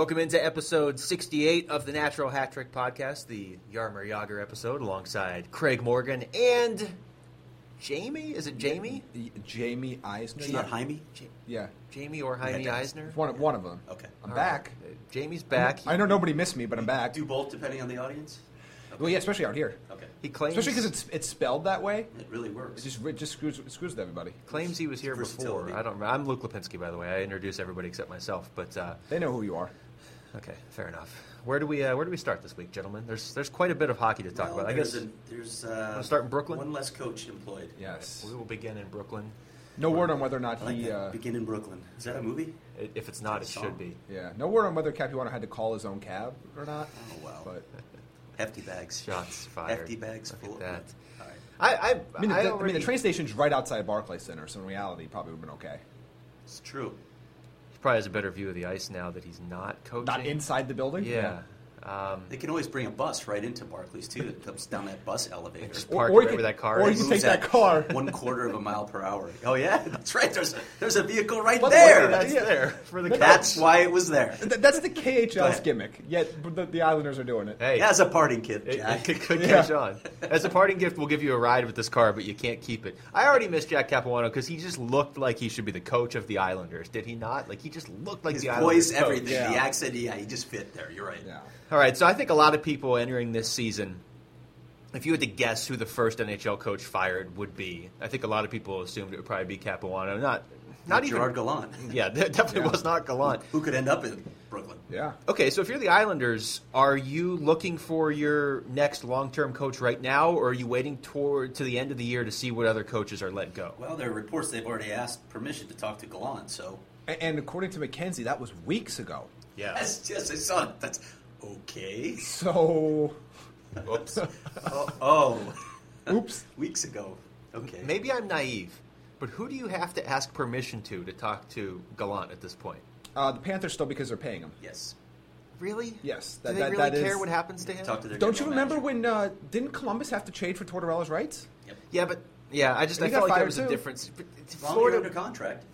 Welcome into episode 68 of the Natural Hat Trick Podcast, the Jaromir Jagr episode, alongside Craig Morgan and Jamie. Is it Jamie? Jamie Eisner. It's not Jaime? Yeah, Jamie or Jaime Yeah, Eisner? one of one of them. Okay. I'm All back. right. Uh, Jamie's back. I know nobody missed me, but I'm back. Do both depending on the audience? Well, yeah, especially out here. Okay. He claims, Especially because it's it's spelled that way. It really It works. just it just screws screws with everybody. claims he was here before. Versatility. I don't remember. I'm Luke Lapinski, by the way. I introduce everybody except myself. But uh, They know who you are. Okay, fair enough. Where do we uh, Where do we start this week, gentlemen? There's There's quite a bit of hockey to talk Well, about. I guess a- there's uh, start in Brooklyn? One less coach employed. Yes. we will begin in Brooklyn. No word on whether or not I like he. that. Uh, Begin in Brooklyn. Is that a movie? I- If it's not, it Song. should be. yeah. No word on whether Capuano had to call his own cab or not. Oh wow. But Hefty bags. Shots fired. Hefty bags Look full at that. All right. I, I, I mean, the, I I mean, the train station's right outside Barclays Center, so in reality, probably would have been okay. It's true. Probably has a better view of the ice now that he's not coaching. Not inside the building. Yeah. Um, They can always bring a bus right into Barclays too. That comes down that bus elevator. just Or- park or right you where that car or is. you can take that car. one quarter of a mile per hour. Oh yeah, that's right. There's there's a vehicle right By the there. way, That's Yeah. there for the That's coach. why it was there. Th- That's the Go KHL's gimmick. Yet the, the Islanders are doing it. Hey, Yeah, as a parting gift, Jack. it could Yeah. catch on. As a parting gift, we'll give you a ride with this car, but you can't keep it. I already miss Jack Capuano because he just looked like he should be the coach of the Islanders. Did he not? Like he just looked like His the Islanders voice, coach. everything, Yeah. the accent, yeah, he just fit there. You're right. Yeah. All right, so I think a lot of people entering this season, if you had to guess who the first NHL coach fired would be, I think a lot of people assumed it would probably be Capuano. Not, not even Gerard Gallant. Yeah, definitely Yeah. was not Gallant. Who could end up in Brooklyn? Yeah. Okay, so if you're the Islanders, are you looking for your next long-term coach right now, or are you waiting toward to the end of the year to see what other coaches are let go? Well, there are reports they've already asked permission to talk to Gallant, so A- And according to McKenzie, that was weeks ago. Yeah. yes, yes, I saw it. That's okay. So, Oops. Oh, oh. oops. weeks ago. Okay. Maybe I'm naive, but who do you have to ask permission to to talk to Gallant at this point? Uh, the Panthers still because they're paying him. Yes. Really? Yes, Do that- they that- really that is- care what happens to him? Talk to their Don't you remember manager. when uh, didn't Columbus have to trade for Tortorella's rights? Yep. Yeah, but yeah, I just And I felt like there fired was a difference. But it's As long as under contract.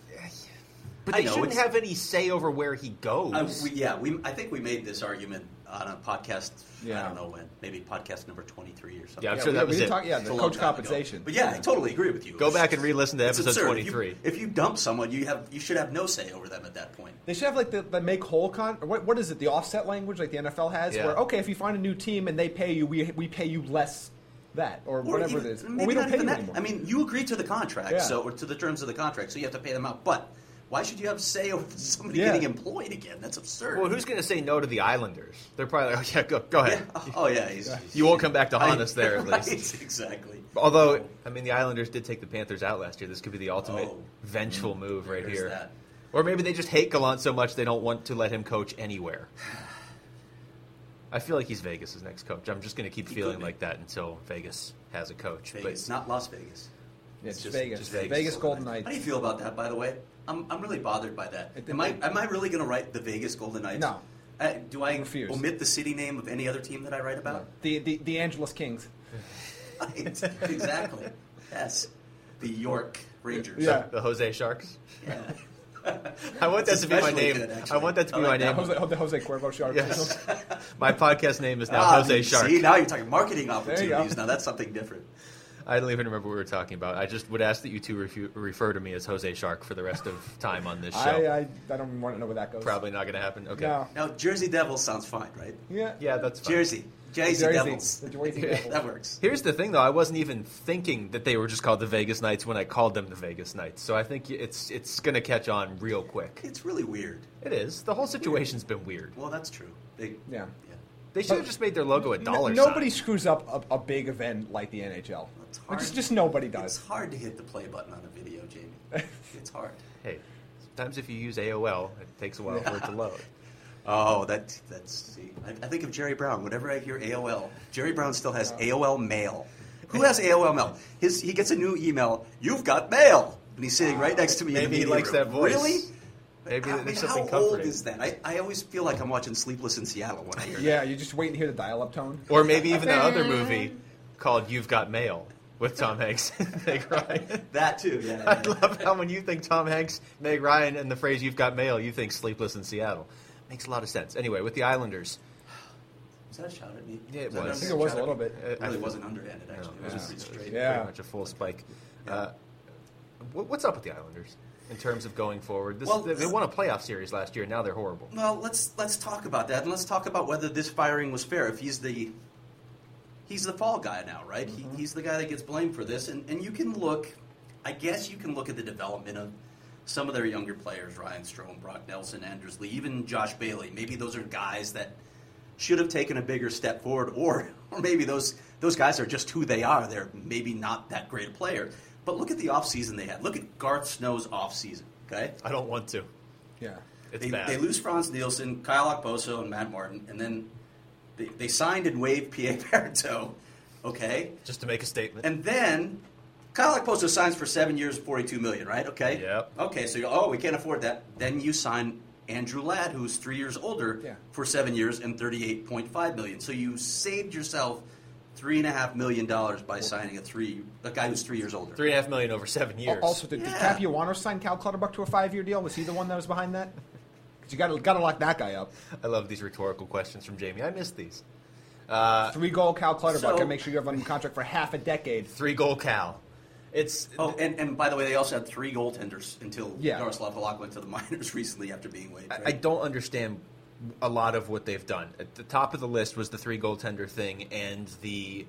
but I they know, shouldn't it's- have any say over where he goes. Uh, we, yeah, we, I think we made this argument on a podcast. I don't know when, maybe podcast number twenty-three or something. Yeah, I'm yeah, sure we, that we was did it. talk. Yeah, It's the coach time ago. compensation. But yeah, I totally agree with you. Go back and re-listen to episode absurd. If you- 23. If you, dump someone, you have you should have no say over them at that point. They should have like the, the make whole con. Or what, what is it? The offset language, like the NFL has, Yeah. where okay, if you find a new team and they pay you, we we pay you less that or, Or whatever even- it is. Or maybe we don't not pay even you that. anymore. I mean, you agreed to the contract, Yeah. so or to the terms of the contract, so you have to pay them out. But why should you have say over somebody Yeah. getting employed again? That's absurd. well, who's going to say no to the Islanders? They're probably like, oh, yeah, go, go Yeah. ahead. Oh yeah, he's, he's- You won't come back to haunt I- us there, at right, least. Exactly. Although, I mean, the Islanders did take the Panthers out last year. This could be the ultimate Oh. vengeful mm-hmm. move right here. that. Or maybe they just hate Gallant so much they don't want to let him coach anywhere. I feel like he's Vegas' next coach. I'm just going to keep He feeling like that until Vegas has a coach. Vegas, But not Las Vegas. Yeah, it's just- Vegas. just Vegas, Vegas. Golden Knights. How do you feel about that, by the way? I'm, I'm really bothered by that. Am I am I really going to write the Vegas Golden Knights? No. Uh, do I Refuse. omit the city name of any other team that I write about? The the the Angeles Kings. Right. exactly. Yes. The York Rangers. Yeah. the Jose Sharks. Yeah. I want that to be my name. good, I want that to be like my name. Jose, the Jose Cuervo Sharks. Yes. my podcast name is now Ah, Jose Shark. See, now you're talking marketing opportunities. Now that's something different. I don't even remember what we were talking about. I just would ask that you two refu- refer to me as Jose Shark for the rest of time on this show. I, I I don't want to know where that goes. Probably not going to happen. Okay. No. Now, Jersey Devils sounds fine, right? Yeah. Yeah, that's fine. Jersey. Jersey Jersey- Devils. the Jersey Devils. that works. Here's the thing, though. I wasn't even thinking that they were just called the Vegas Knights when I called them the Vegas Knights. So I think it's it's going to catch on real quick. It's really weird. It is. The whole situation's been weird. Well, that's true. They, Yeah. They should have just made their logo a dollar No- nobody sign. screws up a, a big event like the NHL. It's Which hard. is just nobody does. It's hard to hit the play button on a video, Jamie. It's hard. Hey, sometimes if you use AOL, it takes a while for it to load. Oh, that that's. See, I, I think of Jerry Brown. Whenever I hear AOL, Jerry Brown still has AOL Mail. Who has AOL Mail? His he gets a new email. You've got mail, and he's sitting right next to me. in the Maybe he likes room. that voice. Really? Maybe I mean, there's how something old is that? I, I always feel like I'm watching Sleepless in Seattle when I hear Yeah, you're just wait and hear the dial-up tone. Or maybe even that other movie called You've Got Mail with Tom Hanks and Meg Ryan. that. That too. Yeah. I love how when you think Tom Hanks, Meg Ryan, and the phrase "You've got mail," you think "Sleepless in Seattle." Makes a lot of sense. Anyway, with the Islanders, Was that a shout at me? Yeah, it that was. I think it was a little bit. Uh, It really wasn't underhanded, actually. No, it was yeah. just pretty straight. Yeah. pretty much a full spike. Uh, what- what's up with the Islanders in terms of going forward? This, Well, they, they won a playoff series last year. Now they're horrible. Well, let's let's talk about that, and let's talk about whether this firing was fair. If he's the he's the fall guy now, right? He, mm-hmm. he's the guy that gets blamed for this, and and you can look, I guess you can look at the development of some of their younger players: Ryan Strome, Brock Nelson, Anders Lee, even Josh Bailey. Maybe those are guys that should have taken a bigger step forward, or or maybe those those guys are just who they are. They're maybe not that great a player. But look at the offseason they had. Look at Garth Snow's offseason, okay? I don't want to. Yeah. It's they, bad. they lose Frans Nielsen, Kyle Okposo, and Matt Martin, and then they, they signed and waived P.A. Parenteau, okay? just to make a statement. And then Kyle Okposo signs for seven years, forty-two million, right? Okay. Yep. Okay, so you go, oh, we can't afford that. Then you sign Andrew Ladd, who's three years older, Yeah. for seven years and thirty-eight point five million. So you saved yourself three and a half million dollars by signing a three a guy who's three years older. Three and a half million over seven years. Also, did, did Yeah. Capuano sign Cal Clutterbuck to a five-year deal? Was he the one that was behind that? Because you got to got to lock that guy up. I love these rhetorical questions from Jamie. I missed these. Uh, Three goal Cal Clutterbuck So- and make sure you have him contract for half a decade. three goal Cal. It's Oh, and, and by the way, they also had three goaltenders until Yeah. Yaroslav Halak went to the minors recently after being waived. I. I don't understand a lot of what they've done. At the top of the list was the three goaltender thing, and the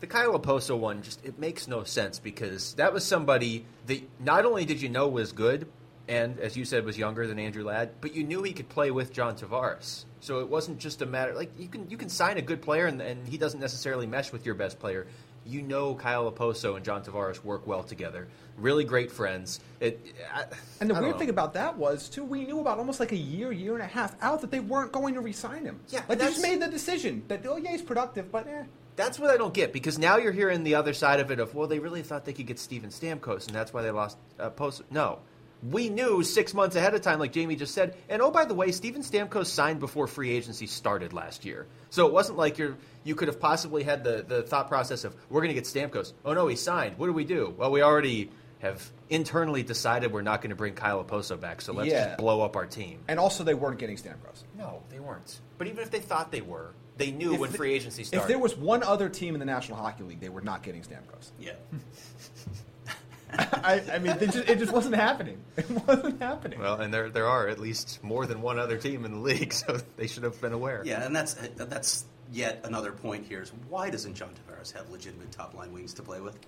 the Kyle Okposo one. Just it makes no sense because that was somebody that not only did you know was good, and as you said was younger than Andrew Ladd, but you knew he could play with John Tavares. So it wasn't just a matter like you can you can sign a good player and, and he doesn't necessarily mesh with your best player. You know Kyle Okposo and John Tavares work well together. Really great friends. It, I, And the weird know. thing about that was too, we knew about almost like a year, year and a half out that they weren't going to re-sign him. Yeah, like they just made the decision that oh yeah he's productive, but eh. That's what I don't get because now you're hearing the other side of it of well they really thought they could get Steven Stamkos and that's why they lost uh, post. No, we knew six months ahead of time, like Jamie just said. And oh by the way, Steven Stamkos signed before free agency started last year, so it wasn't like you're you could have possibly had the the thought process of we're going to get Stamkos. Oh no, he signed. What do we do? Well, we already have internally decided we're not going to bring Kyle Okposo back, so let's Yeah. just blow up our team. And also they weren't getting Stamkos. No, they weren't. But even if they thought they were, they knew If when the- free agency started. If there was one other team in the National Hockey League, they were not getting Stamkos. yeah. I, I mean, just, it just wasn't happening. It wasn't happening. Well, and there there are at least more than one other team in the league, so they should have been aware. Yeah, and that's that's yet another point here is why doesn't John Tavares have legitimate top line wings to play with?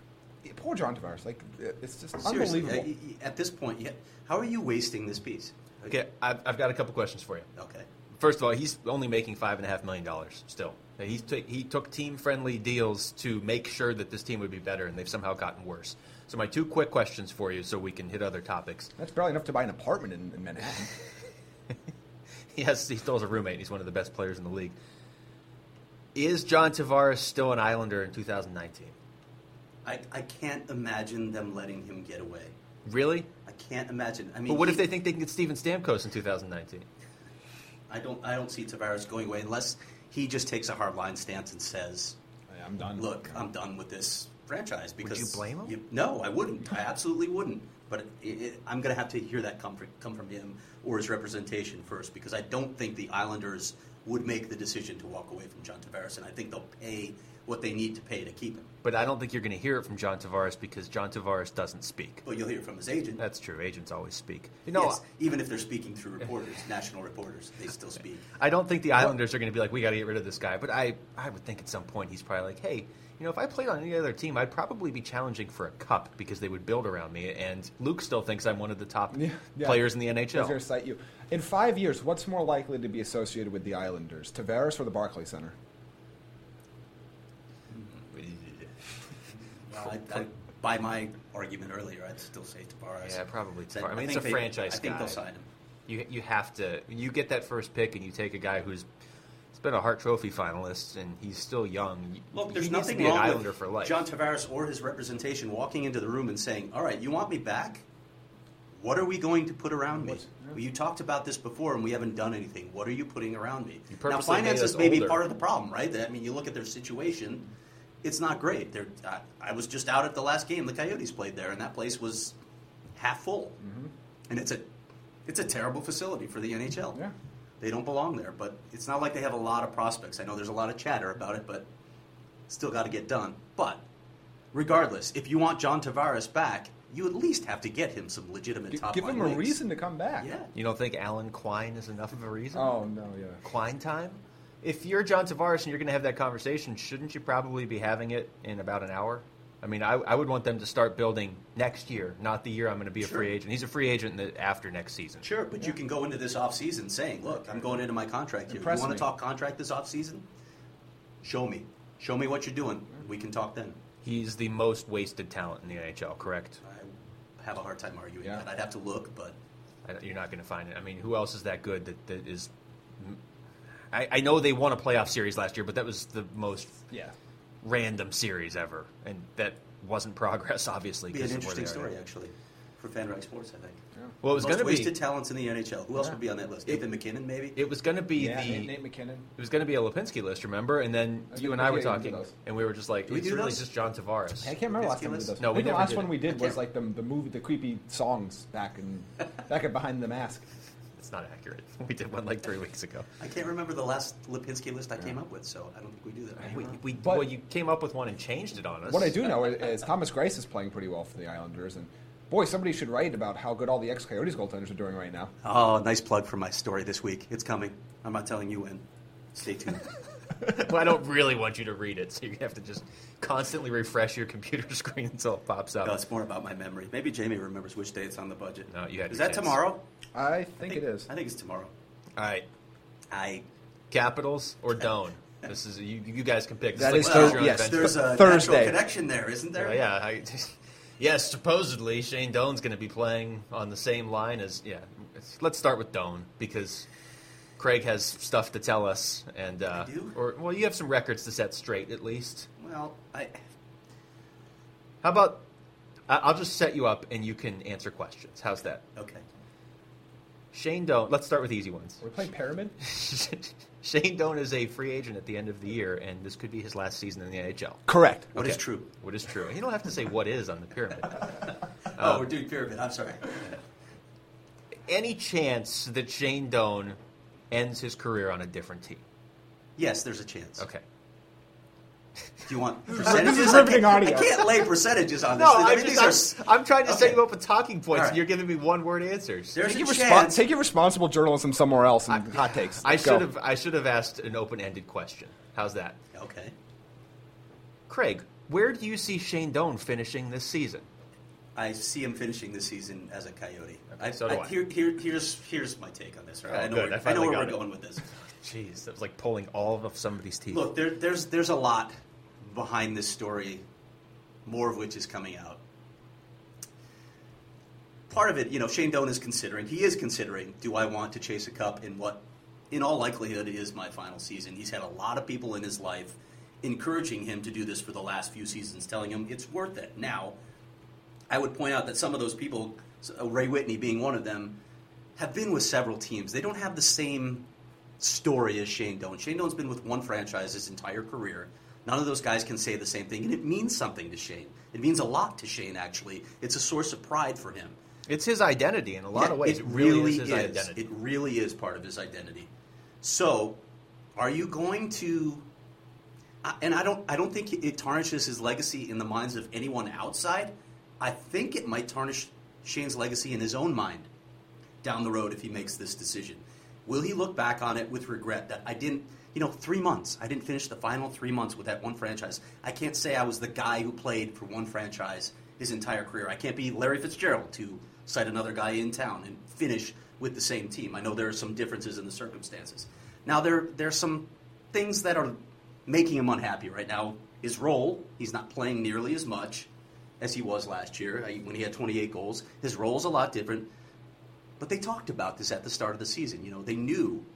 Poor John Tavares. Like it's just Seriously, unbelievable. uh, y- y- at this point, yeah, how are you wasting this piece? Okay, I've, I've got a couple questions for you. Okay. First of all, he's only making five and a half million dollars still. He took he took team friendly deals to make sure that this team would be better, and they've somehow gotten worse. So my two quick questions for you, so we can hit other topics. That's barely enough to buy an apartment in, in Manhattan. He has he still has a roommate. He's one of the best players in the league. Is John Tavares still an Islander in 2019? I, I can't imagine them letting him get away. Really? I can't imagine. I mean, But what if they think they can get Steven Stamkos in 2019? I don't. I don't see Tavares going away unless he just takes a hard line stance and says, I'm done. "Look, I'm done with this franchise." Because you blame him? no, I wouldn't. I absolutely wouldn't. But it, it, I'm going to have to hear that come from, come from him or his representation first, because I don't think the Islanders would make the decision to walk away from John Tavares, and I think they'll pay what they need to pay to keep him. But I don't think you're going to hear it from John Tavares because John Tavares doesn't speak. But you'll hear it from his agent. That's true. Agents always speak. You know, yes, even if they're speaking through reporters, national reporters, they still speak. I don't think the Islanders are going to be like, we got to get rid of this guy. But I, I would think at some point he's probably like, hey, you know, if I played on any other team, I'd probably be challenging for a cup because they would build around me. And Luke still thinks I'm one of the top Yeah, yeah. players in the I going to NHL. cite you. In five years, what's more likely to be associated with the Islanders, Tavares or the Barclay Center? Well, I, I, by my argument earlier, I'd still say Tavares. Yeah, probably So Tavares. I mean, it's a they- franchise I think guy. they'll sign him. You you have to you get that first pick and you take a guy who's he's been a Hart Trophy finalist and he's still young. Look, there's he nothing to be wrong an Islander with for life. John Tavares or his representation walking into the room and saying, "All right, you want me back? What are we going to put around me? Well, you talked about this before, and we haven't done anything. What are you putting around me? Now, finances may be older. part of the problem, right? I mean, you look at their situation; it's not great. They're, I, I was just out at the last game the Coyotes played there, and that place was half full, Mm-hmm. and it's a it's a terrible facility for the NHL. Yeah. They don't belong there, but it's not like they have a lot of prospects. I know there's a lot of chatter about it, but still got to get done. But regardless, if you want John Tavares back, you at least have to get him some legitimate G- top give line him a links. reason to come back. Yeah. You don't think Alan Quine is enough of a reason? Oh no, yeah. Quine time? If you're John Tavares and you're going to have that conversation, shouldn't you probably be having it in about an hour? I mean, I, I would want them to start building next year, not the year I'm going to be a Sure. free agent. He's a free agent in the, after next season. Sure, but you can go into this offseason saying, look, I'm going into my contract here. Impress you want to talk contract this offseason? Show me. Show me what you're doing. We can talk then. He's the most wasted talent in the NHL, correct? I have a hard time arguing Yeah. that. I'd have to look, but I, you're not going to find it. I mean, who else is that good that, that is. I, I know they won a playoff series last year, but that was the most Yeah. Random series ever. And that wasn't progress, obviously. it'd be an 'cause of where interesting story, now. actually, for FanRag Sports, I think. Well, it was Most going to be wasted talents in the NHL. Who else Yeah. would be on that list? Nathan MacKinnon, maybe? It was going to be yeah, the. Nate, Nate MacKinnon. It was going to be a Lapinski list, remember? And then I you and I were can't even do talking, and we were just like, we it's do really those? just John Tavares. I can't remember last Lapinski time we did list? those. No, I we think the last one we did was like the the movie, the creepy songs back and back in behind the mask. It's not accurate. We did one like three weeks ago. I can't remember the last Lapinski list I came up with, so I don't think we do that. We, we, But- well, you came up with one and changed it on us. What I do know is, is Thomas Greiss is playing pretty well for the Islanders, and boy, somebody should write about how good all the ex Coyotes goaltenders are doing right now. Oh, nice plug for my story this week. It's coming. I'm not telling you when. Stay tuned. well, I don't really want you to read it, so you have to just constantly refresh your computer screen until it pops up. no, it's more about my memory. Maybe Jamie remembers which day it's on the budget. No, you had Is that chance. tomorrow? I think it is. I think it's tomorrow. All right, I. Capitals or Doan? This is you. You guys can pick. This That is is like Thurs- choose your own yes. There's a Thursday. connection there, isn't there? Uh, yeah, I, yes. Supposedly, Shane Doan's going to be playing on the same line as yeah. Let's start with Doan because Craig has stuff to tell us, and uh, I do? or well, you have some records to set straight at least. Well, I. How about I- I'll just set you up and you can answer questions. How's that? Okay. Shane Doan. Let's start with easy ones. We're playing Pyramid. Shane Doan is a free agent at the end of the year, and this could be his last season in the NHL. Correct. What is Okay. true? What is true? You don't have to say what is on the pyramid. oh, we're doing pyramid. I'm sorry. Any chance that Shane Doan ends his career on a different team? Yes, there's a chance. Okay. Do you want This percentages? is I can't, audio. I can't lay percentages on this. No, I I'm, mean, just, these I'm, are- I'm trying to set you up with talking points, All and you're giving me one word answers. There's Take a your, chance. respon- take your responsible journalism somewhere else and hot takes. I Let's go. should have I should have asked an open-ended question. How's that, Okay. Craig? Where do you see Shane Doan finishing this season? I see him finishing the season as a Coyote. I, so do I. Here, here, here's here's my take on this. Right? Oh, I know good. where, I I, know where we're it. going with this. Jeez, that was like pulling all of somebody's teeth. Look, there, there's there's a lot behind this story, more of which is coming out. Part of it, you know, Shane Doan is considering. He is considering. Do I want to chase a cup in what, in all likelihood, is my final season? He's had a lot of people in his life encouraging him to do this for the last few seasons, telling him it's worth it. Now, I would point out that some of those people, uh, Ray Whitney being one of them, have been with several teams. They don't have the same story as Shane Doan. Shane Doan's been with one franchise his entire career. None of those guys can say the same thing, and it means something to Shane. It means a lot to Shane, actually. It's a source of pride for him. it's his identity in a lot Yeah, of ways. It It really, really is his identity. It really is part of his identity. So, are you going to and I don't I don't think it tarnishes his legacy in the minds of anyone outside. I think it might tarnish Shane's legacy in his own mind down the road if he makes this decision. Will he look back on it with regret that I didn't, you know, three months, I didn't finish the final three months with that one franchise. I can't say I was the guy who played for one franchise his entire career. I can't be Larry Fitzgerald to cite another guy in town and finish with the same team. I know there are some differences in the circumstances. Now there there's some things that are making him unhappy right now. His role, he's not playing nearly as much as he was last year uh, when he had 28 goals. His role is a lot different. But they talked about this at the start of the season. You know, they knew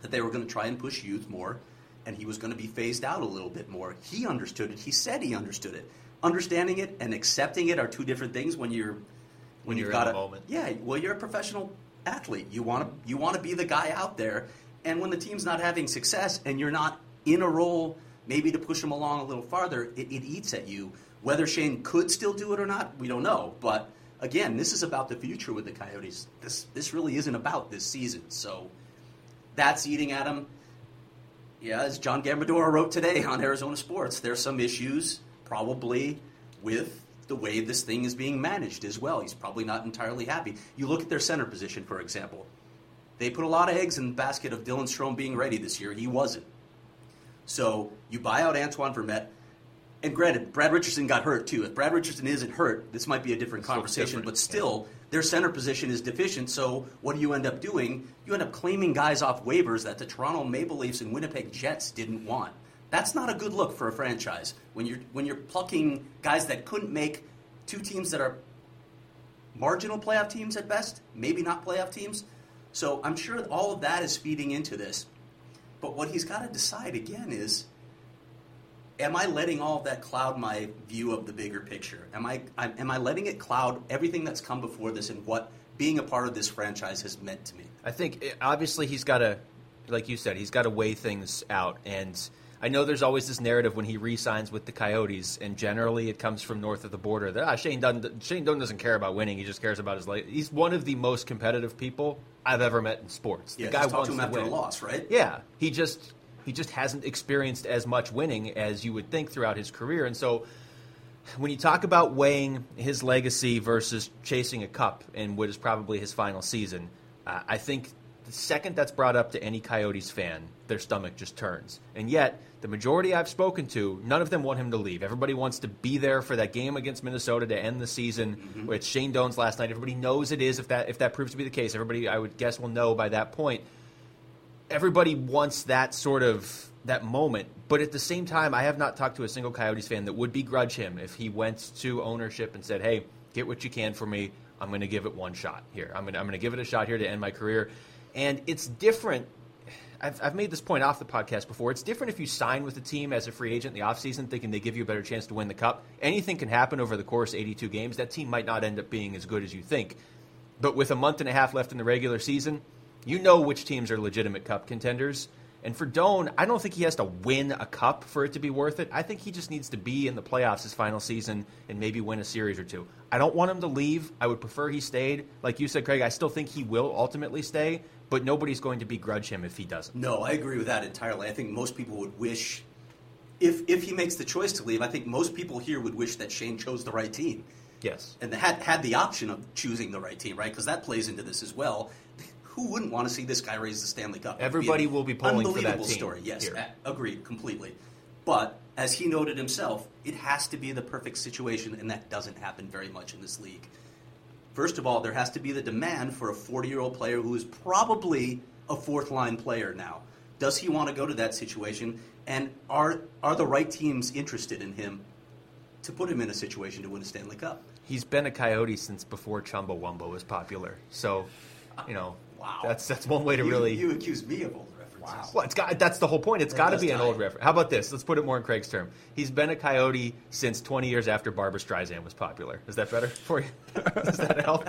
that they were going to try and push youth more, and he was going to be phased out a little bit more. He understood it. He said he understood it. Understanding it and accepting it are two different things. When you're when, you're you've got the a moment. yeah, well, you're a professional athlete. You want to you want to be the guy out there, and when the team's not having success and you're not in a role, maybe to push them along a little farther, it, it eats at you. Whether Shane could still do it or not, we don't know. But again, this is about the future with the Coyotes. This this really isn't about this season. So that's eating at him. Yeah, as John Gambadoro wrote today on Arizona Sports, there's some issues probably with the way this thing is being managed as well. He's probably not entirely happy. You look at their center position, for example. They put a lot of eggs in the basket of Dylan Strome being ready this year. And he wasn't. So you buy out Antoine Vermette. And granted, Brad Richardson got hurt too. If Brad Richardson isn't hurt, this might be a different Still conversation. different, but still, their center position is deficient. So what do you end up doing? You end up claiming guys off waivers that the Toronto Maple Leafs and Winnipeg Jets didn't want. That's not a good look for a franchise when you're when you're plucking guys that couldn't make two teams that are marginal playoff teams at best, maybe not playoff teams. So I'm sure all of that is feeding into this. But what he's got to decide again is am I letting all of that cloud my view of the bigger picture? Am I I'm- am I letting it cloud everything that's come before this and what being a part of this franchise has meant to me? I think eh, obviously he's got to, like you said, he's got to weigh things out. And I know there's always this narrative when he re-signs with the Coyotes, and generally it comes from north of the border. That ah, Shane Dunn, Shane Dunn doesn't care about winning; he just cares about his life. He's one of the most competitive people I've ever met in sports. Yeah, the guy just talk wants to him to after win. a loss, right? Yeah, he just he just hasn't experienced as much winning as you would think throughout his career, and so when you talk about weighing his legacy versus chasing a cup in what is probably his final season, uh, I think the second that's brought up to any Coyotes fan, their stomach just turns. And yet, the majority I've spoken to, none of them want him to leave. Everybody wants to be there for that game against Minnesota to end the season. It's Shane Doan's last night. Everybody knows it is. If that if that proves to be the case, everybody I would guess will know by that point everybody wants that sort of that moment. But at the same time, I have not talked to a single Coyotes fan that would begrudge him if he went to ownership and said, "Hey, get what you can for me. I'm going to give it one shot here. I'm going to, I'm to give it a shot here to end my career." And it's different. I've, I've made this point off the podcast before. It's different if you sign with a team as a free agent in the offseason thinking they give you a better chance to win the cup. Anything can happen over the course of 82 games. That team might not end up being as good as you think. But with a month and a half left in the regular season, you know which teams are legitimate cup contenders. And for Doan, I don't think he has to win a cup for it to be worth it. I think he just needs to be in the playoffs his final season and maybe win a series or two. I don't want him to leave. I would prefer he stayed. Like you said, Craig, I still think he will ultimately stay, but nobody's going to begrudge him if he doesn't. No, I agree with that entirely. I think most people would wish, if if he makes the choice to leave, I think most people here would wish that Shane chose the right team Yes. and had had the option of choosing the right team, right? Because that plays into this as well. Who wouldn't want to see this guy raise the Stanley Cup? Everybody will be pulling for that unbelievable team story. Yes, here. agreed completely. But as he noted himself, it has to be the perfect situation, and that doesn't happen very much in this league. First of all, there has to be the demand for a 40 year old player who is probably a fourth line player now. Does he want to go to that situation? And are, are the right teams interested in him to put him in a situation to win a Stanley Cup? He's been a Coyote since before Chumbawamba was popular. So, you know, Wow. that's that's one way to You- really You accuse me of old references. Well, it's got that's the whole point. It's got to does be an old reference. How about this? Let's put it more in Craig's term. He's been a Coyote since 20 years after Barbara Streisand was popular. Is that better for you? Does that help?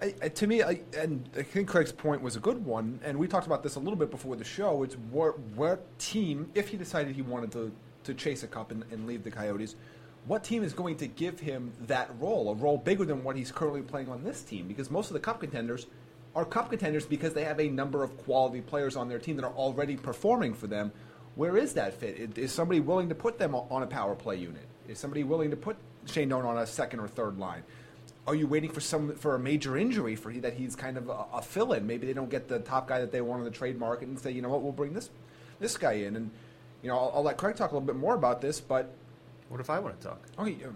I, I- to me, I, and I think Craig's point was a good one, and we talked about this a little bit before the show. It's what, what team, if he decided he wanted to, to chase a cup and, and leave the Coyotes, what team is going to give him that role, a role bigger than what he's currently playing on this team? Because most of the cup contenders are cup contenders because they have a number of quality players on their team that are already performing for them. where is that fit? Is somebody willing to put them on a power play unit? Is somebody willing to put Shane Doan on a second or third line? Are you waiting for some for a major injury for he, that he's kind of a, a fill-in? Maybe they don't get the top guy that they want on the trade market and say, you know what, we'll bring this this guy in. And you know, I'll, I'll let Craig talk a little bit more about this, but What if I want to talk? oh, yeah,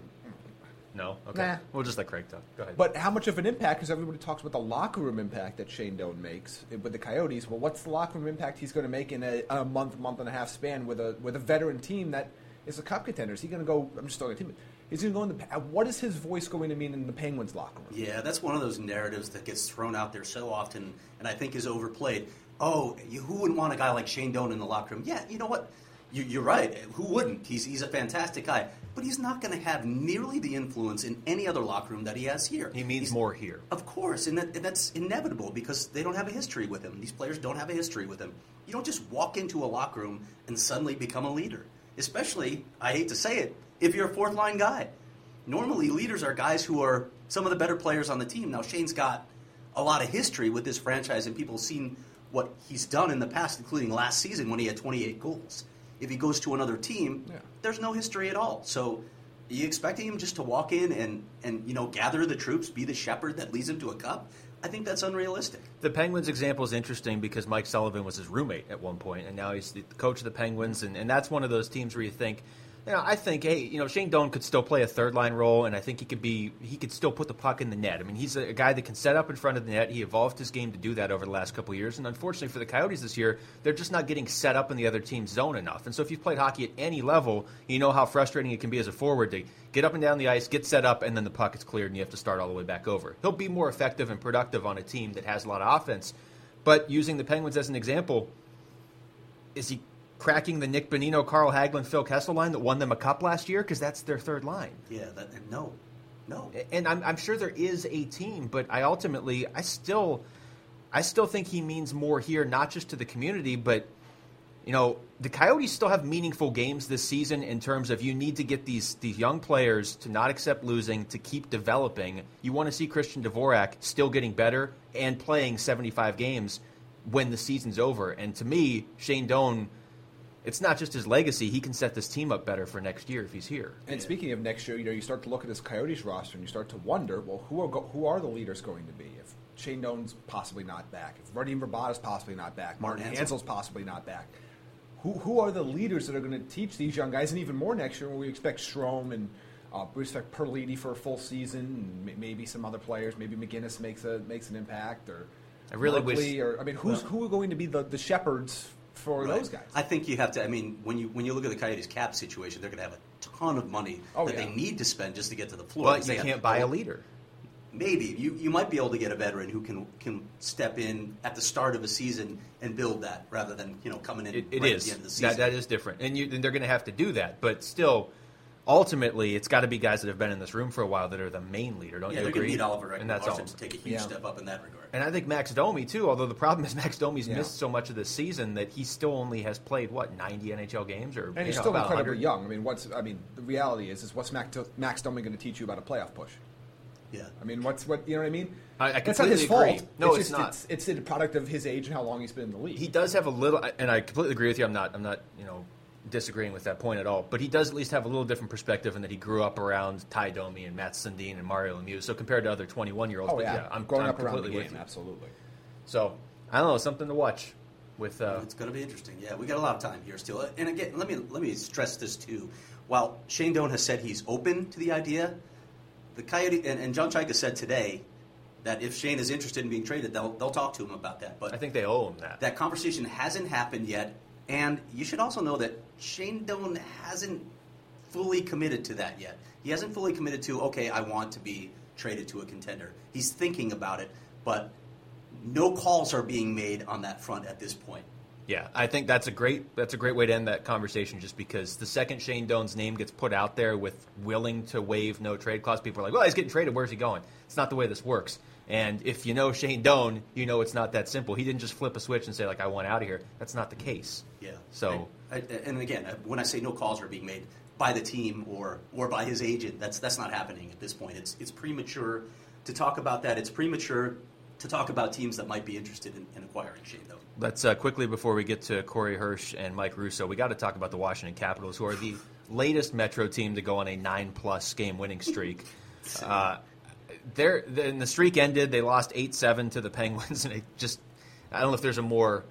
No. Okay. Nah. We'll just let Craig talk. Go ahead. But how much of an impact? Because everybody talks about the locker room impact that Shane Doan makes with the Coyotes. Well, what's the locker room impact he's going to make in a, a month, month and a half span with a with a veteran team that is a cup contender? Is he going to go? I'm just throwing a team. He's going to go in the. What is his voice going to mean in the Penguins locker room? Yeah, that's one of those narratives that gets thrown out there so often, and I think is overplayed. Oh, you, who wouldn't want a guy like Shane Doan in the locker room? Yeah, you know what? You, you're right. Who wouldn't? He's, he's a fantastic guy, but he's not going to have nearly the influence in any other locker room that he has here. he means He's- more here. Of course, and, that, and that's inevitable because they don't have a history with him. These players don't have a history with him. You don't just walk into a locker room and suddenly become a leader. Especially, I hate to say it, if you're a fourth line guy. Normally, leaders are guys who are some of the better players on the team. Now, Shane's got a lot of history with this franchise, and people have seen what he's done in the past, including last season when he had 28 goals. If he goes to another team, Yeah. there's no history at all. So, are you expecting him just to walk in and, and you know gather the troops, be the shepherd that leads him to a cup? I think that's unrealistic. The Penguins example is interesting because Mike Sullivan was his roommate at one point, and now he's the coach of the Penguins, and, and that's one of those teams where you think, you know, I think, hey, you know, Shane Doan could still play a third line role, and I think he could be, he could still put the puck in the net. I mean, he's a, guy that can set up in front of the net. He evolved his game to do that over the last couple years, and unfortunately for the Coyotes this year, they're just not getting set up in the other team's zone enough. And so if you've played hockey at any level, you know how frustrating it can be as a forward to get up and down the ice, get set up, and then the puck is cleared, and you have to start all the way back over. He'll be more effective and productive on a team that has a lot of offense. But using the Penguins as an example, is he cracking the Nick Bonino, Carl Hagelin, Phil Kessel line that won them a cup last year? Because that's their third line. Yeah, that, no, no. And I'm, I'm sure there is a team, but I ultimately, I still, I still think he means more here, not just to the community, but you know, the Coyotes still have meaningful games this season in terms of you need to get these these young players to not accept losing, to keep developing. You want to see Christian Dvorak still getting better and playing 75 games when the season's over. And to me, Shane Doan, it's not just his legacy; he can set this team up better for next year if he's here. And speaking of next year, you know, you start to look at this Coyotes roster and you start to wonder, well, who are go- who are the leaders going to be? If Shane Doan's possibly not back, if Radim Vrbata's possibly not back, Martin Hanzal. Hanzal's possibly not back, who who are the leaders that are going to teach these young guys, and even more next year when we expect Strome and uh, we expect Perlini for a full season, and m- maybe some other players, maybe McGinnis makes a makes an impact, or I really Merkley, wish- or I mean, who's who are going to be the, the shepherds for Right. those guys? I think you have to. I mean, when you when you look at the Coyotes cap situation, they're going to have a ton of money Oh, that yeah. they need to spend just to get to the floor. Well, because you they can't buy a leader. Maybe you, you might be able to get a veteran who can can step in at the start of a season and build that rather than you know coming in It, it right is. at the end of the season. That, that is different, and, you, and they're going to have to do that. But still, ultimately, it's got to be guys that have been in this room for a while that are the main leader. Don't yeah, you they're agree? going to need Oliver and that's all. Ekman to take a huge Yeah. step up in that regard. And I think Max Domi too. Although the problem is Max Domi's Yeah. missed so much of this season that he still only has played what ninety NHL games or And he's know, still about incredibly 100. young. I mean, what's I mean, the reality is, is what's Max, Max Domi going to teach you about a playoff push? Yeah, I mean, what's what you know what I mean? I- I That's not his completely agree. fault. No, it's, it's just, not. It's, it's the product of his age and how long he's been in the league. He does have a little, and I completely agree with you. I'm not. I'm not. You know. Disagreeing with that point at all, but he does at least have a little different perspective in that he grew up around Ty Domi and Mats Sundin and Mario Lemieux. So compared to other 21 year olds, oh but yeah, yeah, I'm growing I'm up around the completely game, with you. absolutely. So I don't know, something to watch with. Uh, it's going to be interesting. Yeah, we got a lot of time here still. And again, let me let me stress this too. While Shane Doan has said he's open to the idea, the Coyote and, and John Chayka said today that if Shane is interested in being traded, they'll they'll talk to him about that. But I think they owe him that. that conversation hasn't happened yet, and you should also know that Shane Doan hasn't fully committed to that yet. He hasn't fully committed to okay, I want to be traded to a contender. He's thinking about it, but no calls are being made on that front at this point. Yeah, I think that's a great that's a great way to end that conversation. Just because the second Shane Doan's name gets put out there with willing to waive no trade clause, people are like, "Well, he's getting traded. Where's he going?" It's not the way this works. And if you know Shane Doan, you know it's not that simple. He didn't just flip a switch and say like, "I want out of here." That's not the case. Yeah. So I, I, and again, when I say no calls are being made by the team or or by his agent, that's that's not happening at this point. It's it's premature to talk about that. It's premature to talk about teams that might be interested in, in acquiring Shane, Doan. Let's uh, quickly before we get to Corey Hirsch and Mike Russo, we got to talk about the Washington Capitals, who are the latest Metro team to go on a nine-plus game winning streak. uh, they're, then the streak ended. They lost eight-seven to the Penguins, and it just I don't know if there's a more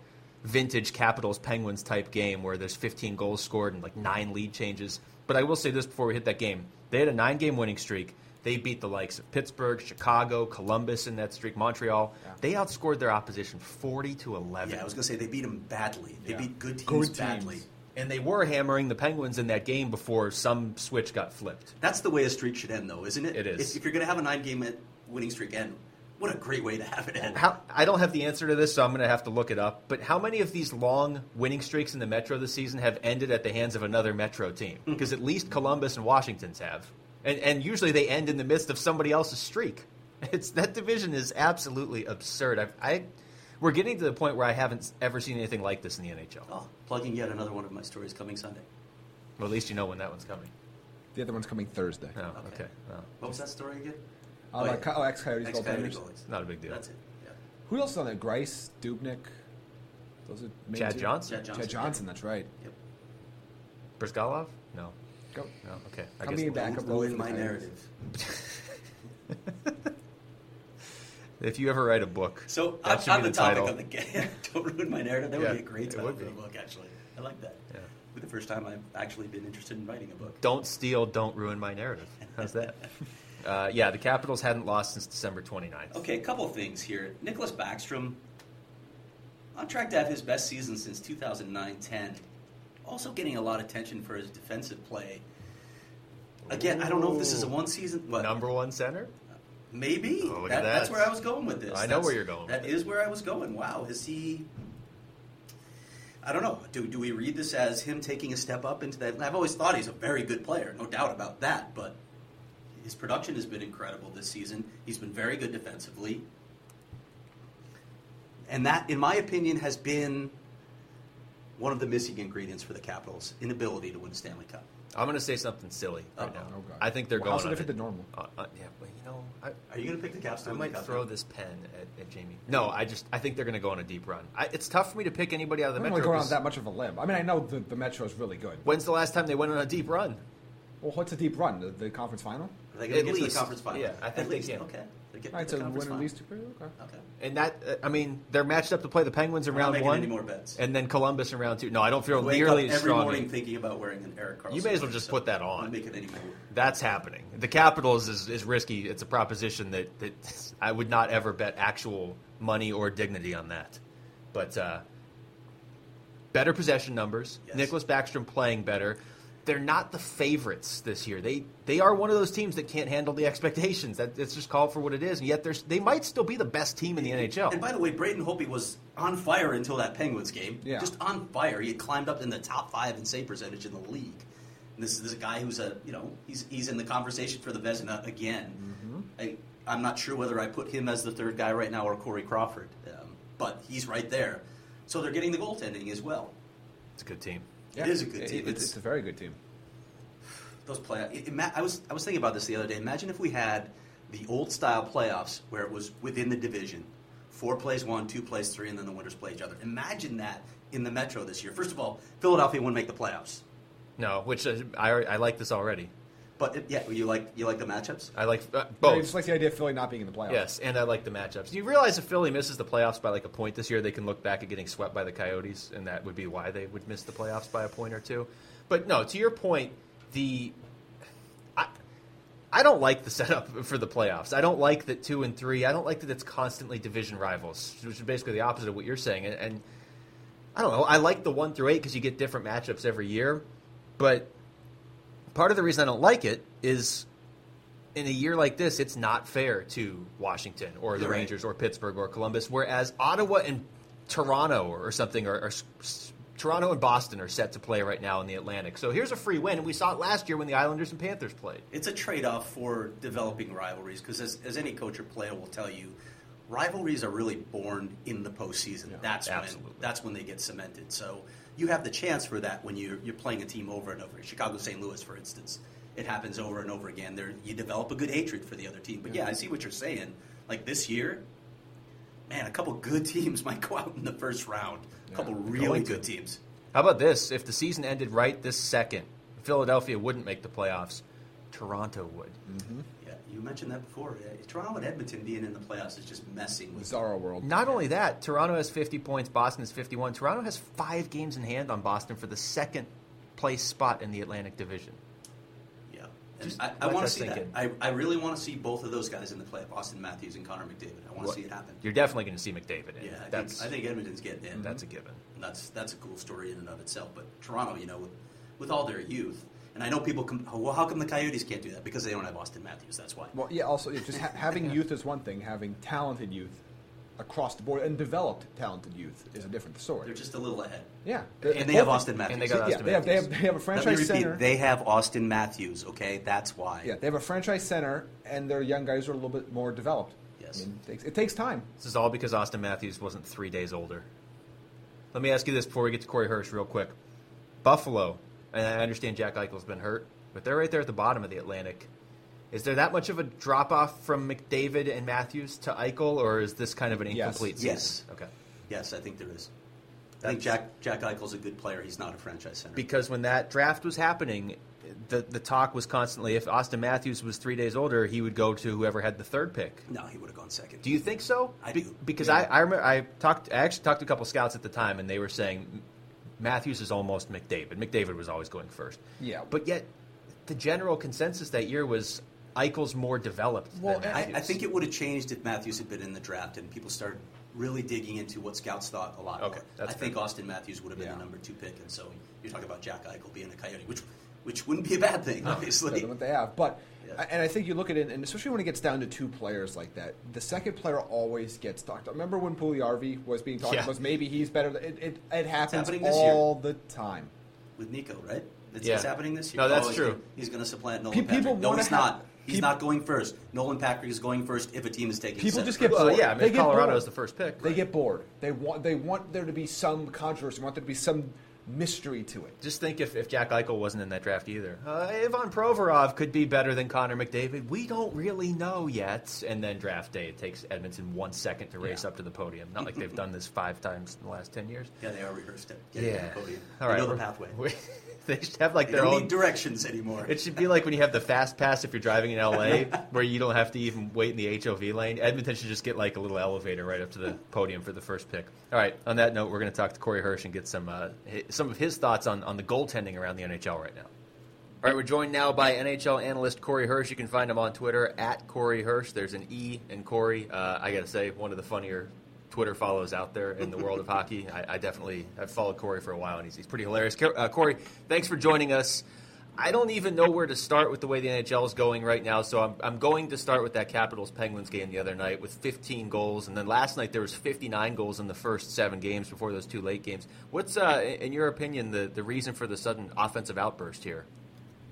vintage Capitals Penguins type game where there's 15 goals scored and like nine lead changes. But I will say this before we hit that game: they had a nine-game winning streak. They beat the likes of Pittsburgh, Chicago, Columbus in that streak, Montreal. They outscored their opposition 40 to 11. Yeah, I was going to say they beat them badly. They Yeah. beat good teams Good teams. badly. And they were hammering the Penguins in that game before some switch got flipped. That's the way a streak should end, though, isn't it? It is. If, if you're going to have a nine-game winning streak end, what a great way to have it end. How, I don't have the answer to this, so I'm going to have to look it up. But how many of these long winning streaks in the Metro this season have ended at the hands of another Metro team? Hmm. Because at least Columbus and Washington's have, and and usually they end in the midst of somebody else's streak. It's that division is absolutely absurd. I, I we're getting to the point where I haven't ever seen anything like this in the NHL. Oh, plugging yet another one of my stories coming Sunday. Well, at least you know when that one's coming. The other one's coming Thursday. Oh, Okay. okay. Well, What was that story again? Uh, like, yeah. oh, ex Coyotes Ex-Coyote goaltenders. not a big deal. That's it. Yeah. Who else is on there? Greiss, Dubnyk. Those are main Chad two? Johnson? Chad Johnson. Chad Johnson. That's right. Yep. Bryzgalov? No. Go. No. Okay. I Coming guess back. Backup goalie Ruin for my the narrative. if you ever write a book, So that on, should on be the, the topic title. of the game, don't ruin my narrative. That Yeah, would be a great it title for the book. Actually, I like that. Yeah. Be the first time I've actually been interested in writing a book. Don't steal, don't ruin my narrative. How's that? uh, yeah, the Capitals hadn't lost since December 29th. Okay, a couple things here. Nicklas Backstrom, on track to have his best season since 2009-10. Also getting a lot of attention for his defensive play. Again, I don't know if this is a one season. What, Number one center? Maybe. Oh, look That- at that. That's where I was going with this. I know where you're going That is where I was going. Wow, is he? I don't know. Do, do we read this as him taking a step up into that? I've always thought he's a very good player, no doubt about that. But his production has been incredible this season. He's been very good defensively, and that, in my opinion, has been one of the missing ingredients for the Capitals' inability to win a Stanley Cup. I'm going to say something silly right Uh-oh. now. Oh, God. I think they're Well, going how's it on different than normal? Uh, uh, yeah, but you know, I, Are you going to pick the Caps? to I might Cup? throw this pen at, at Jamie. No, I just I think they're going to go on a deep run. I, it's tough for me to pick anybody out of the I don't Metro. really go on 'cause that much of a limb. I mean, I know the, the Metro is really good. When's the last time they went on a deep run? Well, what's a deep run? The, the conference final? Are they going At to get to least. the conference final? Yeah, I think at they least. can. Okay, they get All right, to so the win conference at final. least two. Okay. Okay. And that uh, I mean, they're matched up to play the Penguins in I'm not round making one, any more bets. and then Columbus in round two. No, I don't feel I wake nearly up as every strong. morning thinking about wearing an Erik Karlsson. You may as well just so put that I'm on. not making any more. That's happening. The Capitals is, is risky. It's a proposition that, that I would not ever bet actual money or dignity on that. But uh, better possession numbers. Yes. Nicklas Backstrom playing better. They're not the favorites this year. They they are one of those teams that can't handle the expectations. That it's just called for what it is. And yet they might still be the best team in the NHL. And by the way, Braden Holtby was on fire until that Penguins game. Yeah. Just on fire. He had climbed up in the top five in save percentage in the league. And this, this is a guy who's a you know he's he's in the conversation for the Vezina again. Mm-hmm. I, I'm not sure whether I put him as the third guy right now or Corey Crawford, um, but he's right there. So they're getting the goaltending as well. It's a good team. It is a good It- team. It's, It's- it's a very good team. those playoffs. I was I was thinking about this the other day. Imagine if we had the old style playoffs where it was within the division, four plays one, two plays three, and then the winners play each other. Imagine that in the Metro this year. First of all, Philadelphia wouldn't make the playoffs, No, which uh, I I like this already. But it, yeah, you like you like the matchups. I like uh, I just like the idea of Philly not being in the playoffs. Yes, and I like the matchups. You realize if Philly misses the playoffs by like a point this year, they can look back at getting swept by the Coyotes, and that would be why they would miss the playoffs by a point or two. But no, to your point, the I, I don't like the setup for the playoffs. I don't like that two and three. I don't like that it's constantly division rivals, which is basically the opposite of what you're saying. And, and I don't know. I like the one through eight because you get different matchups every year, but part of the reason I don't like it is in a year like this, it's not fair to Washington or the right. Rangers or Pittsburgh or Columbus, whereas Ottawa and Toronto or something are, are Toronto and Boston are set to play right now in the Atlantic. So here's a free win, and we saw it last year when the Islanders and Panthers played. It's a trade off for developing rivalries because, as, as any coach or player will tell you, rivalries are really born in the postseason. that's when that's when they get cemented. So you have the chance for that when you're you're playing a team over and over. Chicago, St. Louis, for instance, it happens over and over again. There, you develop a good hatred for the other team. But yeah, I see what you're saying. Like this year, man, a couple good teams might go out in the first round. A couple really going to. good teams. How about this? If the season ended right this second, Philadelphia wouldn't make the playoffs. Toronto would. Yeah, you mentioned that before. Yeah, Toronto and Edmonton being in the playoffs is just messing with. Bizarro world. Not only that, Toronto has 50 points, Boston has 51. Toronto has five games in hand on Boston for the second place spot in the Atlantic Division. Yeah, Just I, I want to see sink that. I, I really want to see both of those guys in the playoff, Auston Matthews and Connor McDavid. I want to see it happen. You're definitely going to see McDavid in. Yeah, I that's think, I think Edmonton's getting in. that's a given. And that's that's a cool story in and of itself. But Toronto, you know, with, with all their youth, and I know people, come, oh, well, how come the Coyotes can't do that? Because they don't have Auston Matthews. That's why. Well, yeah. Also, yeah, just ha- having youth is one thing. Having talented youth across the board and developed talented youth is a different story. They're just a little ahead. yeah, And they have Auston Matthews. And they got yeah, Auston they have, they have they have a Let me franchise repeat. center. They have Auston Matthews. Okay, that's why. yeah, they have a franchise center, and their young guys are a little bit more developed. Yes. I mean, it, takes, it takes time. This is all because Auston Matthews wasn't three days older. Let me ask you this before we get to Corey Hirsch, real quick. Buffalo, and I understand Jack Eichel's been hurt, but they're right there at the bottom of the Atlantic. Is there that much of a drop off from McDavid and Matthews to Eichel, or is this kind of an Yes. incomplete season? Yes. Okay. Yes, I think there is. I think Jack Jack Eichel's a good player. He's not a franchise center. Because when that draft was happening, the the talk was constantly if Auston Matthews was three days older, he would go to whoever had the third pick. no, he would have gone second. Do you think so? I Be- do. Because Yeah. I, I remember I talked I actually talked to a couple scouts at the time and they were saying Matthews is almost McDavid. McDavid was always going first. Yeah. But yet the general consensus that year was Eichel's more developed Well, than I, I think it would have changed if Matthews had been in the draft and people started really digging into what scouts thought a lot Okay, more. I think. Auston Matthews would have been Yeah. the number two pick, and so you're talking about Jack Eichel being a Coyote, which which wouldn't be a bad thing, obviously. better than what they have. But Yeah. and I think you look at it, and especially when it gets down to two players like that, the second player always gets talked. about. Remember when Puljujarvi was being talked Yeah. about? Maybe he's better. It, it, it happens happening year. all the time. with Nico, right? It's, Yeah. it's happening this year. No, that's oh, he's true. Gonna, he's going to supplant Nolan Pe- people Patrick. No, wanna he's have- not. He's peop- not going first. Nolan Patrick is going first if a team is taking. People just get Well, bored. yeah, I mean, they if get Colorado bored. is the first pick, They right. get bored. They want they want there to be some controversy. They Want there to be some mystery to it. Just think if, if Jack Eichel wasn't in that draft either. Uh, Ivan Provorov could be better than Connor McDavid. We don't really know yet. And then draft day, it takes Edmonton one second to race Yeah. up to the podium. Not like they've done this five times in the last 10 years. Yeah, they are rehearsed it. Getting Yeah. on the podium. All they right. know the pathway. they should have like They their don't own. need directions anymore. It should be like when you have the fast pass if you're driving in LA, where you don't have to even wait in the HOV lane. Edmonton should just get like a little elevator right up to the podium for the first pick. All right. On that note, we're going to talk to Corey Hirsch and get some uh, some of his thoughts on, on the goaltending around the NHL right now. All right, we're joined now by NHL analyst Corey Hirsch. You can find him on Twitter at Corey Hirsch. There's an E in Corey. Uh, I got to say, one of the funnier Twitter follows out there in the world of hockey. I, I definitely have followed Corey for a while, and he's, he's pretty hilarious. Uh, Corey, thanks for joining us. I don't even know where to start with the way the NHL is going right now, so I'm, I'm going to start with that Capitals Penguins game the other night with 15 goals, and then last night there was 59 goals in the first seven games before those two late games. What's, uh, in your opinion, the, the reason for the sudden offensive outburst here?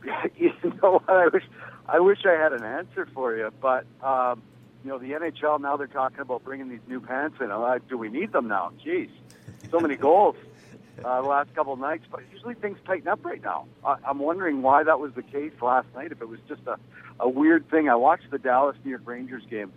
you know what? I wish I wish I had an answer for you, but um, you know the NHL now they're talking about bringing these new pants in. I'm like, do we need them now? Jeez, so many goals uh, the last couple of nights, but usually things tighten up right now. I, I'm wondering why that was the case last night. If it was just a, a weird thing. I watched the Dallas New York Rangers game,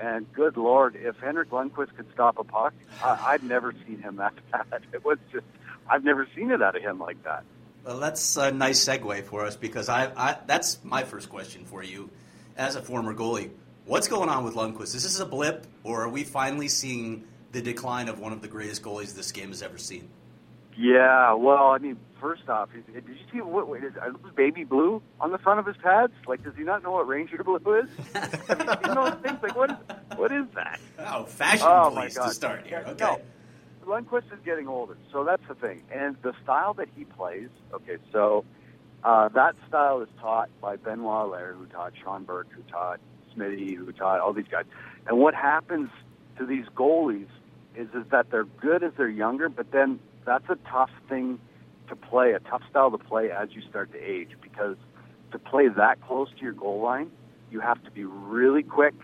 and good lord, if Henrik Lundqvist could stop a puck, I, I'd never seen him that bad. It was just I've never seen it out of him like that. Well, that's a nice segue for us because I, I that's my first question for you as a former goalie. What's going on with Lundqvist? Is this a blip, or are we finally seeing the decline of one of the greatest goalies this game has ever seen? Yeah, well, I mean, first off, did you see what, what is, those baby blue on the front of his pads? Like, does he not know what Ranger blue is? You those things? Like, what is, what is that? Oh, fashion Oh, police to start here. Okay. no. Lundqvist is getting older, so that's the thing. And the style that he plays, okay, so uh, that style is taught by Benoit Allaire, who taught Sean Burke, who taught Smitty, taught all these guys. And what happens to these goalies is is that they're good as they're younger, but then that's a tough thing to play, a tough style to play as you start to age, because to play that close to your goal line, you have to be really quick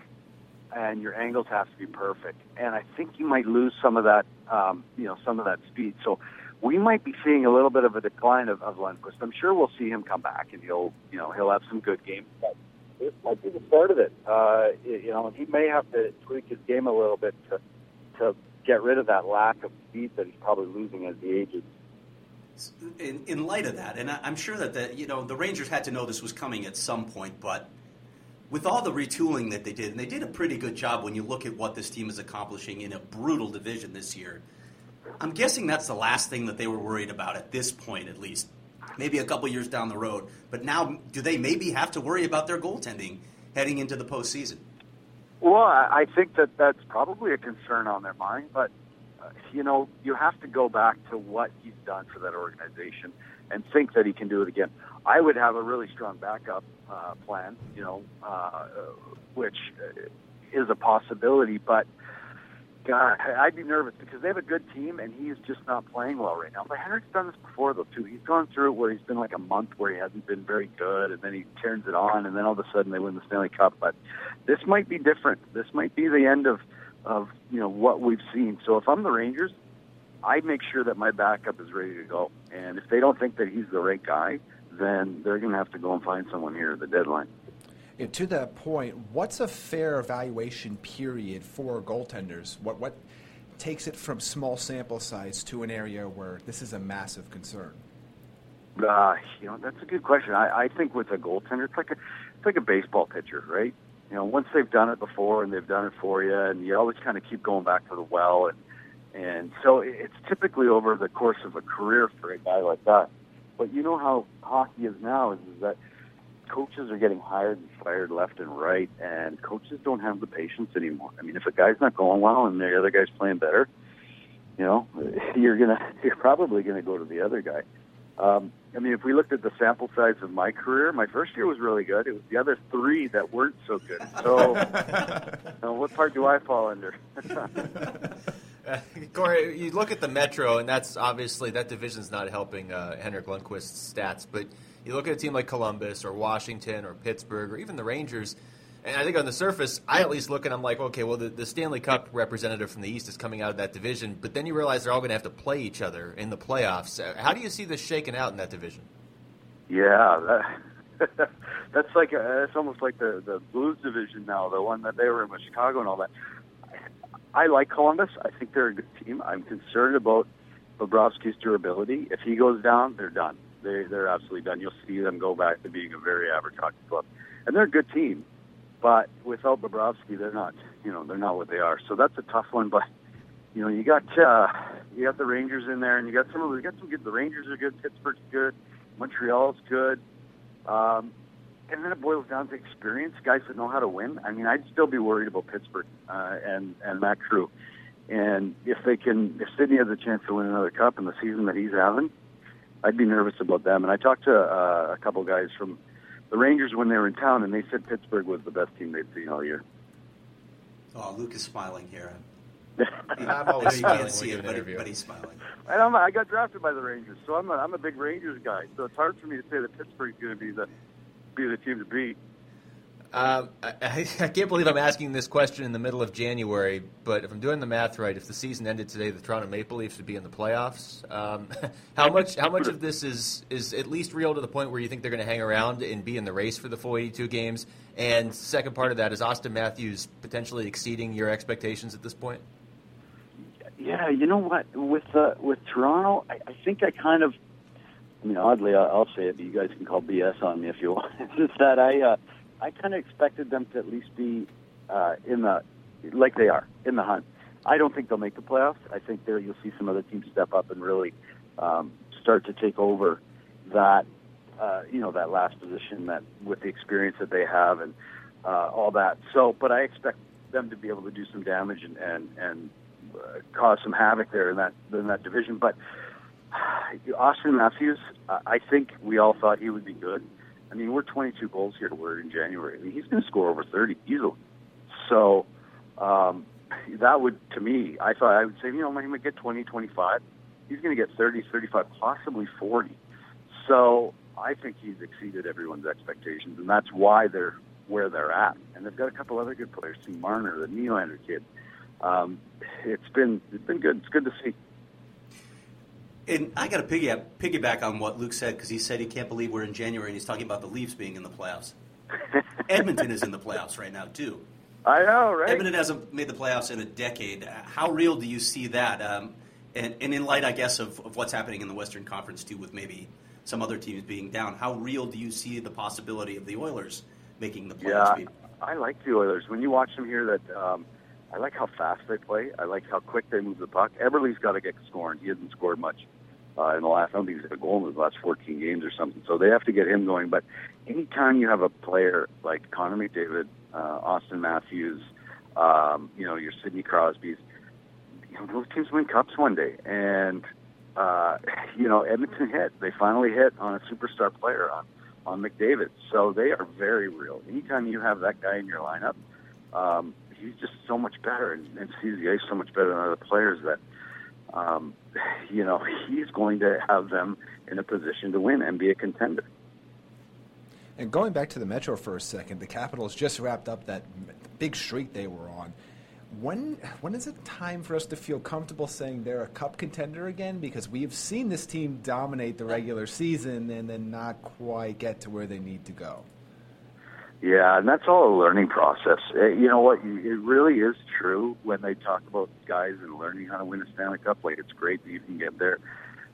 and your angles have to be perfect. And I think you might lose some of that, um, you know, some of that speed. So we might be seeing a little bit of a decline of, of Lundqvist. I'm sure we'll see him come back, and he'll, you know, he'll have some good games. But this might be the start of it. Uh, you know, he may have to tweak his game a little bit to, to get rid of that lack of speed that he's probably losing as he ages. in, in light of that, and I, I'm sure that the you know the Rangers had to know this was coming at some point, but with all the retooling that they did, and they did a pretty good job when you look at what this team is accomplishing in a brutal division this year. I'm guessing that's the last thing that they were worried about at this point, at least. Maybe a couple years down the road, but now do they maybe have to worry about their goaltending heading into the postseason? Well, I think that that's probably a concern on their mind, but uh, you know, you have to go back to what he's done for that organization and think that he can do it again. I would have a really strong backup uh, plan, you know, uh, which is a possibility, but God, I'd be nervous because they have a good team and he's just not playing well right now. But Henrik's done this before though too. He's gone through it where he's been like a month where he hasn't been very good, and then he turns it on, and then all of a sudden they win the Stanley Cup. But this might be different. This might be the end of of you know what we've seen. So if I'm the Rangers, I make sure that my backup is ready to go. And if they don't think that he's the right guy, then they're going to have to go and find someone here at the deadline. And to that point, what's a fair evaluation period for goaltenders? What what takes it from small sample size to an area where this is a massive concern? Uh, you know, that's a good question. I, I think with a goaltender, it's like a it's like a baseball pitcher, right? You know, once they've done it before and they've done it for you, and you always kind of keep going back to the well, and and so it's typically over the course of a career for a guy like that. But you know how hockey is now is, is that coaches are getting hired and fired left and right, and coaches don't have the patience anymore. I mean, if a guy's not going well and the other guy's playing better, you know, you're gonna you're probably gonna go to the other guy. Um, I mean, if we looked at the sample size of my career, my first year was really good. It was the other three that weren't so good. So, uh, what part do I fall under? Uh, Corey, you look at the Metro, and that's obviously that division's not helping uh, Henrik Lundqvist's stats. But you look at a team like Columbus or Washington or Pittsburgh or even the Rangers, and I think on the surface, I at least look and I'm like, okay, well, the, the Stanley Cup representative from the East is coming out of that division. But then you realize they're all going to have to play each other in the playoffs. How do you see this shaking out in that division? yeah, that, that's like a, it's almost like the the Blues division now, the one that they were in with Chicago and all that. I like Columbus. I think they're a good team. I'm concerned about Bobrovsky's durability. If he goes down, they're done. They they're absolutely done. You'll see them go back to being a very average hockey club, and they're a good team. But without Bobrovsky, they're not. You know, they're not what they are. So that's a tough one. But you know, you got uh, you got the Rangers in there, and you got some of the, you got some good. The Rangers are good. Pittsburgh's good. Montreal's good. Um, and then it boils down to experience, guys that know how to win. I mean, I'd still be worried about Pittsburgh uh, and and Matt Crew. And if they can, if Sidney has a chance to win another cup in the season that he's having, I'd be nervous about them. And I talked to uh, a couple guys from the Rangers when they were in town, and they said Pittsburgh was the best team they'd seen all year. Oh, Luke is smiling here. I'm I always know you smiling can't see it, but, interview. but he's smiling. And I'm, I got drafted by the Rangers, so I'm a, I'm a big Rangers guy. So it's hard for me to say that Pittsburgh's going to be the be the team to beat. Um, I, I can't believe I'm asking this question in the middle of January, but if I'm doing the math right, if the season ended today, the Toronto Maple Leafs would be in the playoffs. Um, how much? How much of this is is at least real to the point where you think they're going to hang around and be in the race for the full 82 games? And second part of that is Auston Matthews potentially exceeding your expectations at this point. Yeah, you know what? With uh, with Toronto, I, I think I kind of, I mean, oddly, I'll say it, but you guys can call BS on me if you want. It's just that I, uh, I kind of expected them to at least be uh, in the, like they are in the hunt. I don't think they'll make the playoffs. I think there you'll see some other teams step up and really um, start to take over that, uh, you know, that last position that with the experience that they have and uh, all that. So, but I expect them to be able to do some damage and and and uh, cause some havoc there in that in that division. But Auston Matthews, uh, I think we all thought he would be good. I mean, we're 22 goals here. We're in January. I mean, he's going to score over 30 easily. So um, that would, to me, I thought I would say, you know, he might get 20, 25. He's going to get 30, 35, possibly 40. So I think he's exceeded everyone's expectations, and that's why they're where they're at. And they've got a couple other good players, Tim Marner, the Nylander kid. Um, it's been it's been good. It's good to see. And I got to piggyback, piggyback on what Luke said because he said he can't believe we're in January and he's talking about the Leafs being in the playoffs. Edmonton is in the playoffs right now too. I know, right? Edmonton hasn't made the playoffs in a decade. How real do you see that? Um, and, and in light, I guess, of, of what's happening in the Western Conference too, with maybe some other teams being down, how real do you see the possibility of the Oilers making the playoffs? Yeah, I like the Oilers. When you watch them here, that um, I like how fast they play. I like how quick they move the puck. Eberle's got to get scoring. He hasn't scored much uh, in the last. I don't think he's had a goal in the last 14 games or something. So they have to get him going. But anytime you have a player like Connor McDavid, uh, Auston Matthews, um, you know your Sidney Crosby's, you know those teams win cups one day. And uh, you know Edmonton hit. They finally hit on a superstar player on on McDavid. So they are very real. Anytime you have that guy in your lineup, um, he's just so much better and, and sees the ice so much better than other players that um, you know he's going to have them in a position to win and be a contender. And going back to the Metro for a second, the Capitals just wrapped up that big streak they were on. When when is it time for us to feel comfortable saying they're a cup contender again? Because we've seen this team dominate the regular season and then not quite get to where they need to go. Yeah, and that's all a learning process. Uh, You know what? It really is true when they talk about guys and learning how to win a Stanley Cup. Like it's great that you can get there,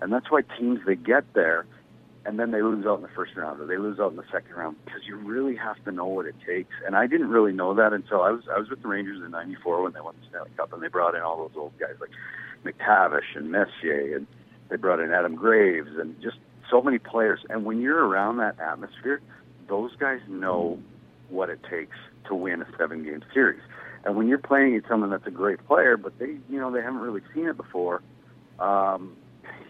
and that's why teams they get there, and then they lose out in the first round or they lose out in the second round because you really have to know what it takes. And I didn't really know that until I was I was with the Rangers in '94 when they won the Stanley Cup, and they brought in all those old guys like MacTavish and Messier, and they brought in Adam Graves and just so many players. And when you're around that atmosphere, those guys know what it takes to win a seven game series. And when you're playing against someone that's a great player, but they you know they haven't really seen it before, um,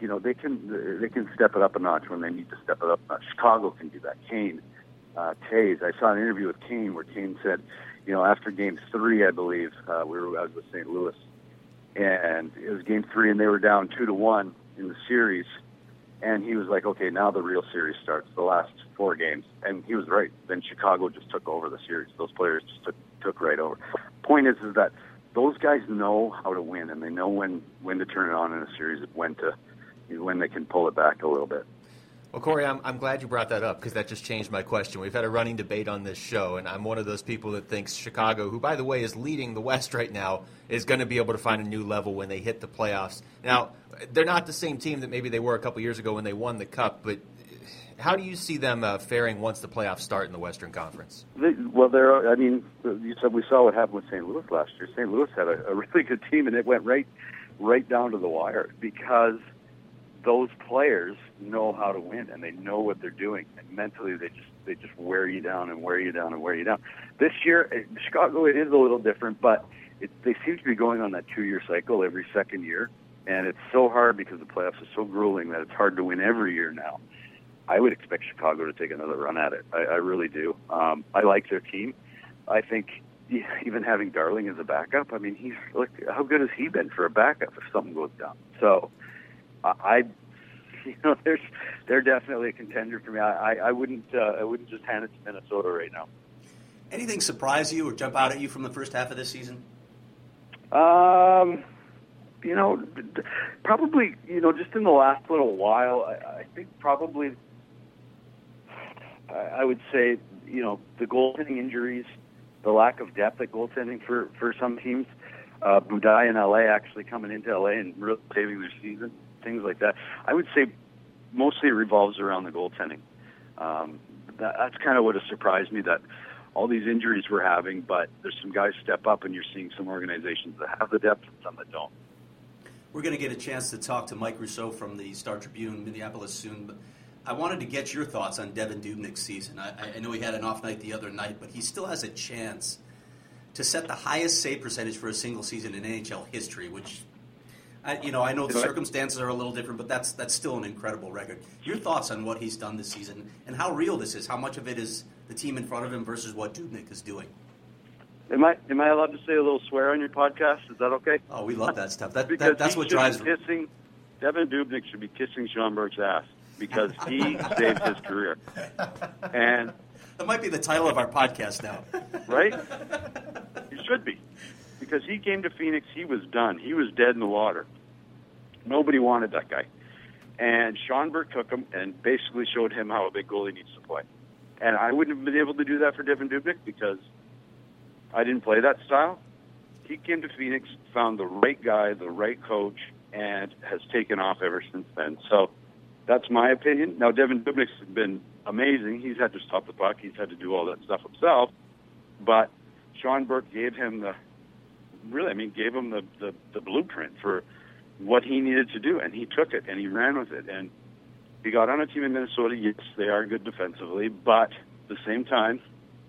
you know they can they can step it up a notch when they need to step it up a notch. Chicago can do that. Kane, uh, Toews. I saw an interview with Kane where Kane said, you know, after Game Three, I believe uh, we were I was with St. Louis, and it was Game Three, and they were down two to one in the series, and he was like, okay, now the real series starts. The last four games, and he was right. Then Chicago just took over the series. Those players just took took right over. Point is, is that those guys know how to win, and they know when when to turn it on in a series, when to when they can pull it back a little bit. Well, Corey, I'm, I'm glad you brought that up because that just changed my question. We've had a running debate on this show, and I'm one of those people that thinks Chicago, who, by the way, is leading the West right now, is going to be able to find a new level when they hit the playoffs. Now, they're not the same team that maybe they were a couple years ago when they won the Cup, but how do you see them uh, faring once the playoffs start in the Western Conference? Well, there. I mean, you said we saw what happened with St. Louis last year. St. Louis had a, a really good team, and it went right, right down to the wire because those players know how to win and they know what they're doing. And mentally, they just they just wear you down and wear you down and wear you down. This year, eh, Chicago, it is a little different, but it, they seem to be going on that two-year cycle every second year, and it's so hard because the playoffs are so grueling that it's hard to win every year now. I would expect Chicago to take another run at it. I, I really do. Um, I like their team. I think even having Darling as a backup. I mean, he's look how good has he been for a backup if something goes down. So, I, you know, there's they're definitely a contender for me. I, I, I wouldn't uh, I wouldn't just hand it to Minnesota right now. Anything surprise you or jump out at you from the first half of this season? Um, you know, probably you know just in the last little while, I, I think probably I, I would say you know the goaltending injuries, the lack of depth at goaltending for for some teams. Uh, Budaj in LA actually coming into LA and really saving their season, things like that. I would say mostly it revolves around the goaltending. Um, that, that's kind of what has surprised me that all these injuries we're having, but there's some guys step up, and you're seeing some organizations that have the depth and some that don't. We're going to get a chance to talk to Mike Russo from the Star Tribune, Minneapolis soon. But I wanted to get your thoughts on Devan Dubnyk's season. I, I know he had an off night the other night, but he still has a chance to set the highest save percentage for a single season in NHL history, which. I, you know, I know the circumstances are a little different, but that's that's still an incredible record. Your thoughts on what he's done this season and how real this is? How much of it is the team in front of him versus what Dubnyk is doing? Am I am I allowed to say a little swear on your podcast? Is that okay? Oh, we love that stuff. That, that that's what drives. kissing. Devan Dubnyk should be kissing Sean Burke's ass because he saved his career. And That might be the title of our podcast now. right, he should be because he came to Phoenix. He was done. He was dead in the water. Nobody wanted that guy, and Sean Burke took him and basically showed him how a big goalie needs to play. And I wouldn't have been able to do that for Devan Dubnyk because I didn't play that style. He came to Phoenix, found the right guy, the right coach, and has taken off ever since then. So that's my opinion. Now, Devan Dubnyk's been amazing. He's had to stop the puck. He's had to do all that stuff himself. But Sean Burke gave him the really, I mean, gave him the, the, the blueprint for what he needed to do, and he took it and he ran with it. And he got on a team in Minnesota. Yes, they are good defensively, but at the same time,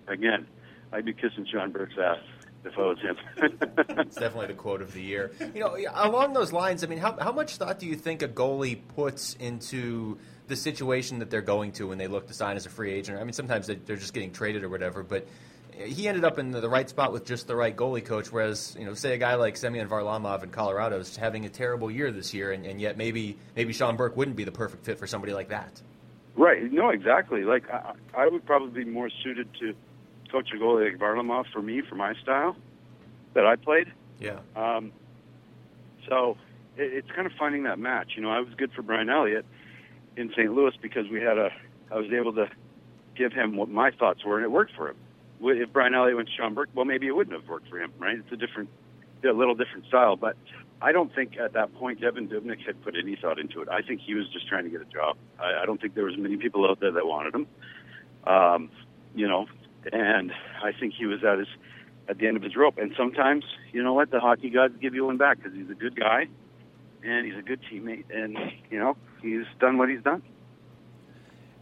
again, I'd be kissing Sean Burke's ass if I was him. It's definitely the quote of the year. You know, along those lines, I mean, how, how much thought do you think a goalie puts into the situation that they're going to when they look to sign as a free agent? I mean, sometimes they- they're just getting traded or whatever, but he ended up in the right spot with just the right goalie coach. Whereas, you know, say a guy like Semyon Varlamov in Colorado is having a terrible year this year, and, and yet maybe maybe Sean Burke wouldn't be the perfect fit for somebody like that. Right. No, exactly. Like I, I would probably be more suited to coach a goalie like Varlamov for me, for my style that I played. Yeah. Um, so it, it's kind of finding that match. You know, I was good for Brian Elliott in St. Louis because we had a. I was able to give him what my thoughts were, and it worked for him. If Brian Elliott went to Burke, well, maybe it wouldn't have worked for him, right? It's a different, a little different style. But I don't think at that point Devan Dubnyk had put any thought into it. I think he was just trying to get a job. I, I don't think there was many people out there that wanted him. Um, you know, and I think he was at his at the end of his rope. And sometimes, you know what, the hockey gods give you one back because he's a good guy and he's a good teammate, and you know he's done what he's done.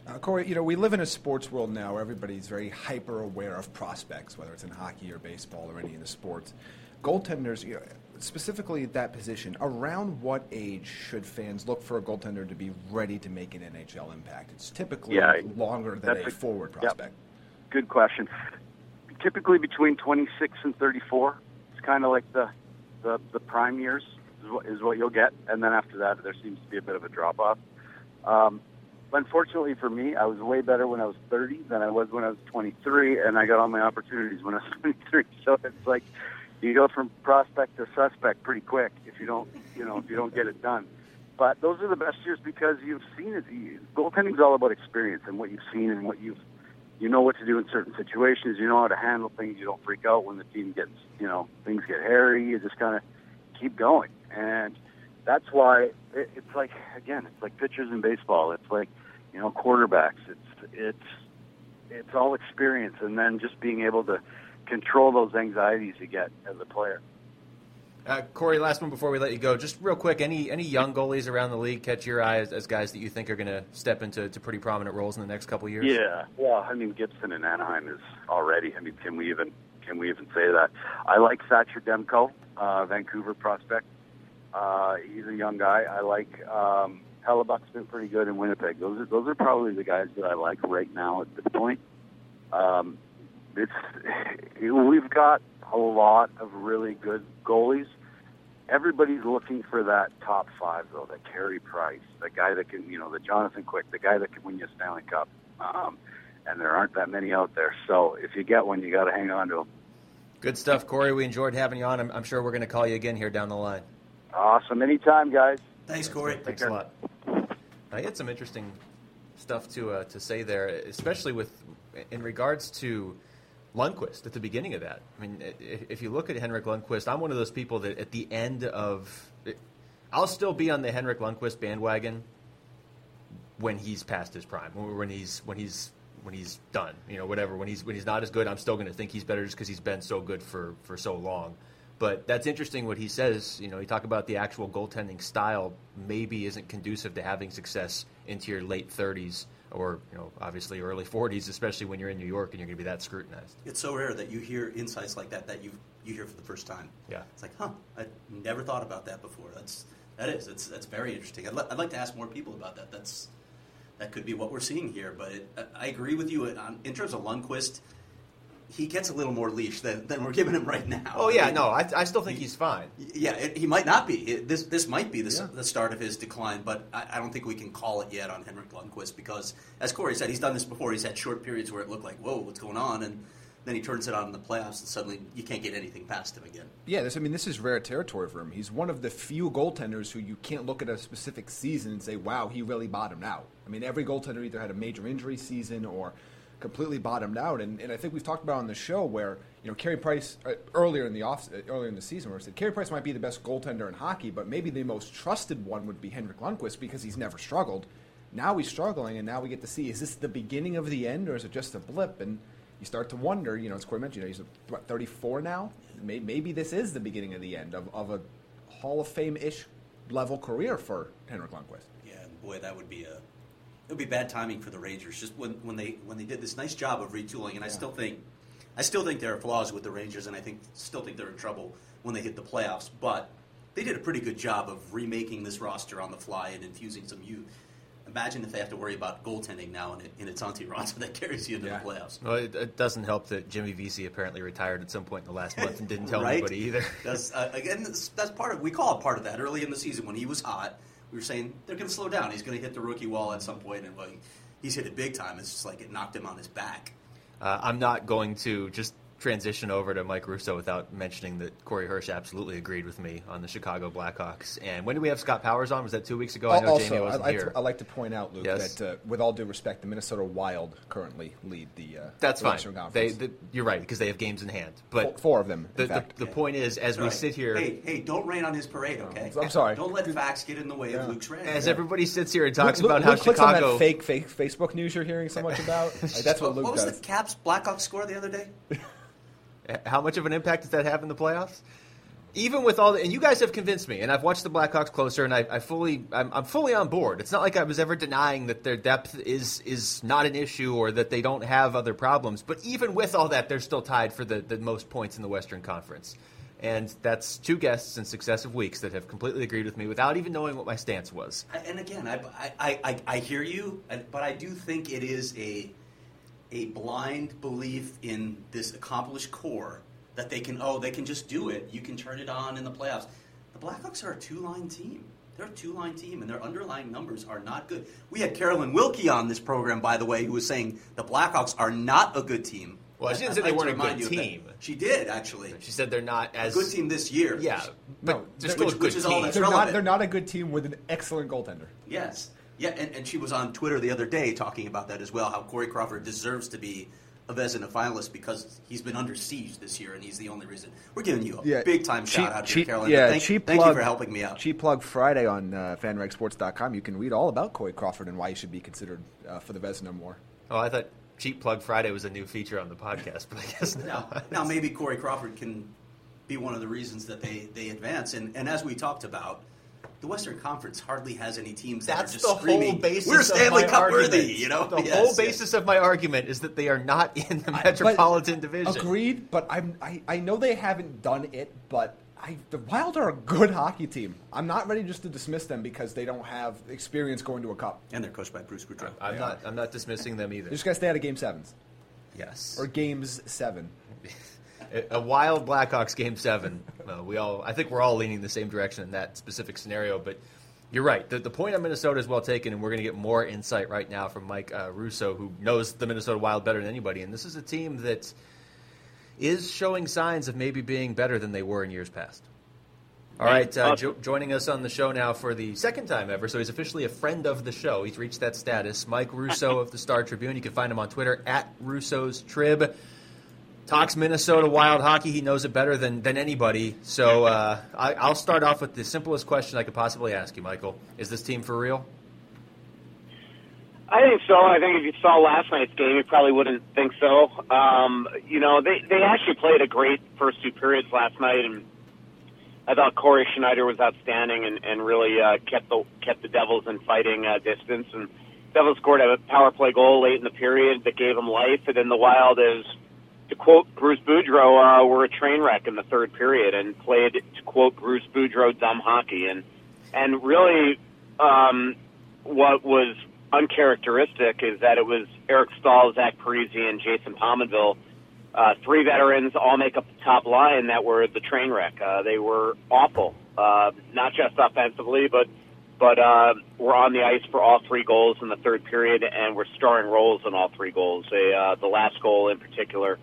Uh, Corey, you know, we live in a sports world now where everybody's very hyper aware of prospects, whether it's in hockey or baseball or any of the sports. Goaltenders, you know, specifically at that position, around what age should fans look for a goaltender to be ready to make an NHL impact? It's typically Yeah, longer than a a- forward prospect. Good question. Typically between 26 and 34. It's kind of like the, the the prime years is what, is what you'll get, and then after that, there seems to be a bit of a drop off. Um, unfortunately for me, I was way better when I was 30 than I was when I was 23, and I got all my opportunities when I was 23. So it's like you go from prospect to suspect pretty quick if you don't, you know, if you don't get it done. But those are the best years because you've seen it. You- Goaltending's all about experience and what you've seen and what you've you know what to do in certain situations. You know how to handle things. You don't freak out when the team gets, you know, things get hairy. You just kind of keep going. And that's why it, it's like, again, it's like pitchers in baseball. It's like, you know, quarterbacks. It's, it's, it's all experience. And then just being able to control those anxieties you get as a player. Uh, Corey, last one before we let you go. Just real quick, any any young goalies around the league catch your eye as, as guys that you think are going to step into to pretty prominent roles in the next couple years? Yeah. Well, I mean, Gibson in Anaheim is already. I mean, can we even can we even say that? I like Thatcher Demko, uh, Vancouver prospect. Uh, he's a young guy. I like um, Hellebuyck's been pretty good in Winnipeg. Those are those are probably the guys that I like right now at this point. Um, it's we've got a lot of really good goalies. Everybody's looking for that top five, though. The Carey Price, the guy that can, you know, the Jonathan Quick, the guy that can win you a Stanley Cup. Um, and there aren't that many out there. So if you get one, you got to hang on to them. Good stuff, Corey. We enjoyed having you on. I'm, I'm sure we're going to call you again here down the line. Awesome. Anytime, guys. Thanks, Corey. Thanks a lot. I had some interesting stuff to uh, to say there, especially with in regards to Lundqvist at the beginning of that. I mean, if you look at Henrik Lundqvist, I'm one of those people that at the end of, I'll still be on the Henrik Lundqvist bandwagon when he's past his prime, when when he's when he's when he's done, you know, whatever. When he's when he's not as good, I'm still going to think he's better just because he's been so good for for so long. But that's interesting what he says. You know, you talk about the actual goaltending style maybe isn't conducive to having success into your late 30s or you know obviously early 40s, especially when you're in New York and you're going to be that scrutinized. It's so rare that you hear insights like that that you you hear for the first time. Yeah. It's like, huh, I never thought about that before. That's that is. It's that's very interesting. I'd, li- I'd like to ask more people about that. That's that could be what we're seeing here. But it, I I agree with you on, in terms of Lundqvist. He gets a little more leash than, than we're giving him right now. Oh yeah, I mean, no, I, I still think he's fine. Yeah, it, he might not be. It, this this might be the, s the start of his decline, but I, I don't think we can call it yet on Henrik Lundqvist because, as Corey said, he's done this before. He's had short periods where it looked like, whoa, what's going on? And then he turns it on in the playoffs, and suddenly you can't get anything past him again. Yeah, this, I mean, this is rare territory for him. He's one of the few goaltenders who you can't look at a specific season and say, wow, he really bottomed out. I mean, every goaltender either had a major injury season or completely bottomed out. And, and I think we've talked about on the show where you know, Carey Price uh, earlier in the off uh, earlier in the season, where I said Carey Price might be the best goaltender in hockey, but maybe the most trusted one would be Henrik Lundqvist because he's never struggled. Now he's struggling, and now we get to see is this the beginning of the end or is it just a blip? And you start to wonder, you know, as Corey mentioned, you know, he's what, 34 now. Maybe, this is the beginning of the end of, of a Hall of Fame ish level career for Henrik Lundqvist. Yeah, boy, that would be a it would be bad timing for the Rangers. Just when, when they when they did this nice job of retooling, and I still think I still think there are flaws with the Rangers, and I think still think they're in trouble when they hit the playoffs. But they did a pretty good job of remaking this roster on the fly and infusing some youth. Imagine if they have to worry about goaltending now, and, it, and it's Antti Raanta that carries you into Yeah. the playoffs. Well, it, it doesn't help that Jimmy Vesey apparently retired at some point in the last month and didn't tell right? anybody either. That's, uh, again, that's, that's part of we call it part of that. Early in the season, when he was hot, we were saying they're going to slow down. He's going to hit the rookie wall at some point, and he's hit it big time. It's just like it knocked him on his back. Uh, I'm not going to just transition over to Mike Russo without mentioning that Corey Hirsch absolutely agreed with me on the Chicago Blackhawks. And when did we have Scott Powers on? Was that two weeks ago? I know Jaime also, I'd wasn't like, here. to, I'd like to point out, Luke, Yes. that uh, with all due respect, the Minnesota Wild currently lead the. Uh, That's the fine. Western They, the, you're right because they have games in hand. But Four- four of them, The, in the, fact. the point is, as we sit here, Hey, hey, don't rain on his parade, okay? I'm sorry. Don't let facts get in the way of Luke's rant. as everybody sits here and talks Luke, about Luke how clicks on Chicago. that fake, fake Facebook news you're hearing so much about. Like, that's what Luke what, Luke was does. the Caps Blackhawks score the other day? How much of an impact does that have in the playoffs? Even with all the, and you guys have convinced me, and I've watched the Blackhawks closer, and I, I fully, I'm, I'm fully on board. It's not like I was ever denying that their depth is is not an issue or that they don't have other problems. But even with all that, they're still tied for the, the most points in the Western Conference, and that's two guests in successive weeks that have completely agreed with me without even knowing what my stance was. And again, I, I, I, I hear you, but I do think it is a a blind belief in this accomplished core that they can oh they can just do it. You can turn it on in the playoffs. The Blackhawks are a two line team. They're a two line team, and their underlying numbers are not good. We had Carolyn Wilkie on this program, by the way, who was saying the Blackhawks are not a good team. Well, she didn't say they weren't a good you of that. team. She did actually. She said they're not A as good team this year. Yeah, but No, they're they're- still which- a good which is all that's They're not, relevant. they're not a good team with an excellent goaltender. Yes. Yeah, and, and she was on Twitter the other day talking about that as well, how Corey Crawford deserves to be a Vezina finalist because he's been under siege this year, and he's the only reason. We're giving you a big time shout out here, Carolyn. Yeah, thank, cheap thank plug, you for helping me out. Cheap plug Friday on uh, FanRagSports.com. You can read all about Corey Crawford and why he should be considered uh, for the Vezina more. Oh, I thought Cheap Plug Friday was a new feature on the podcast, but I guess Now, now maybe Corey Crawford can be one of the reasons that they, they advance. And, and as we talked about, the Western Conference hardly has any teams that That's are the just screaming, whole basis. "We're Stanley Cup argument. worthy." You know, the Yes, whole yes. basis of my argument is that they are not in the But- metropolitan division. Agreed, but I'm, I, I know they haven't done it, but I, the Wild are a good hockey team. I'm not ready just to dismiss them because they don't have experience going to a cup. And they're coached by Bruce Boudreau. I'm not. I'm not dismissing them either. They just got to stay out of game sevens yes. or games seven. A, wild Blackhawks game seven. Uh, we all. I think we're all leaning the same direction in that specific scenario, but. You're right. The, the point on Minnesota is well taken, and we're going to get more insight right now from Mike uh, Russo, who knows the Minnesota Wild better than anybody. And this is a team that is showing signs of maybe being better than they were in years past. All right, uh, jo- joining us on the show now for the second time ever, so he's officially a friend of the show. He's reached that status. Mike Russo of the Star Tribune. You can find him on Twitter at Russo's Trib. Talks Minnesota Wild hockey. He knows it better than, than anybody. So uh, I, I'll start off with the simplest question I could possibly ask you, Michael. Is this team for real? I think so. I think if you saw last night's game, you probably wouldn't think so. Um, you know, they they actually played a great first two periods last night, and I thought Cory Schneider was outstanding and, and really uh, kept the kept the Devils in fighting uh, distance. And Devils scored a power play goal late in the period that gave them life, and then the Wild is. To quote Bruce Boudreau, uh, were a train wreck in the third period and played, to quote Bruce Boudreau, dumb hockey. And and really, um, what was uncharacteristic is that it was Eric Staal, Zach Parise, and Jason Pominville, uh, three veterans, all make up the top line that were the train wreck. Uh, they were awful, uh, not just offensively, but but uh, were on the ice for all three goals in the third period, and were starring roles in all three goals. They, uh, the last goal in particular,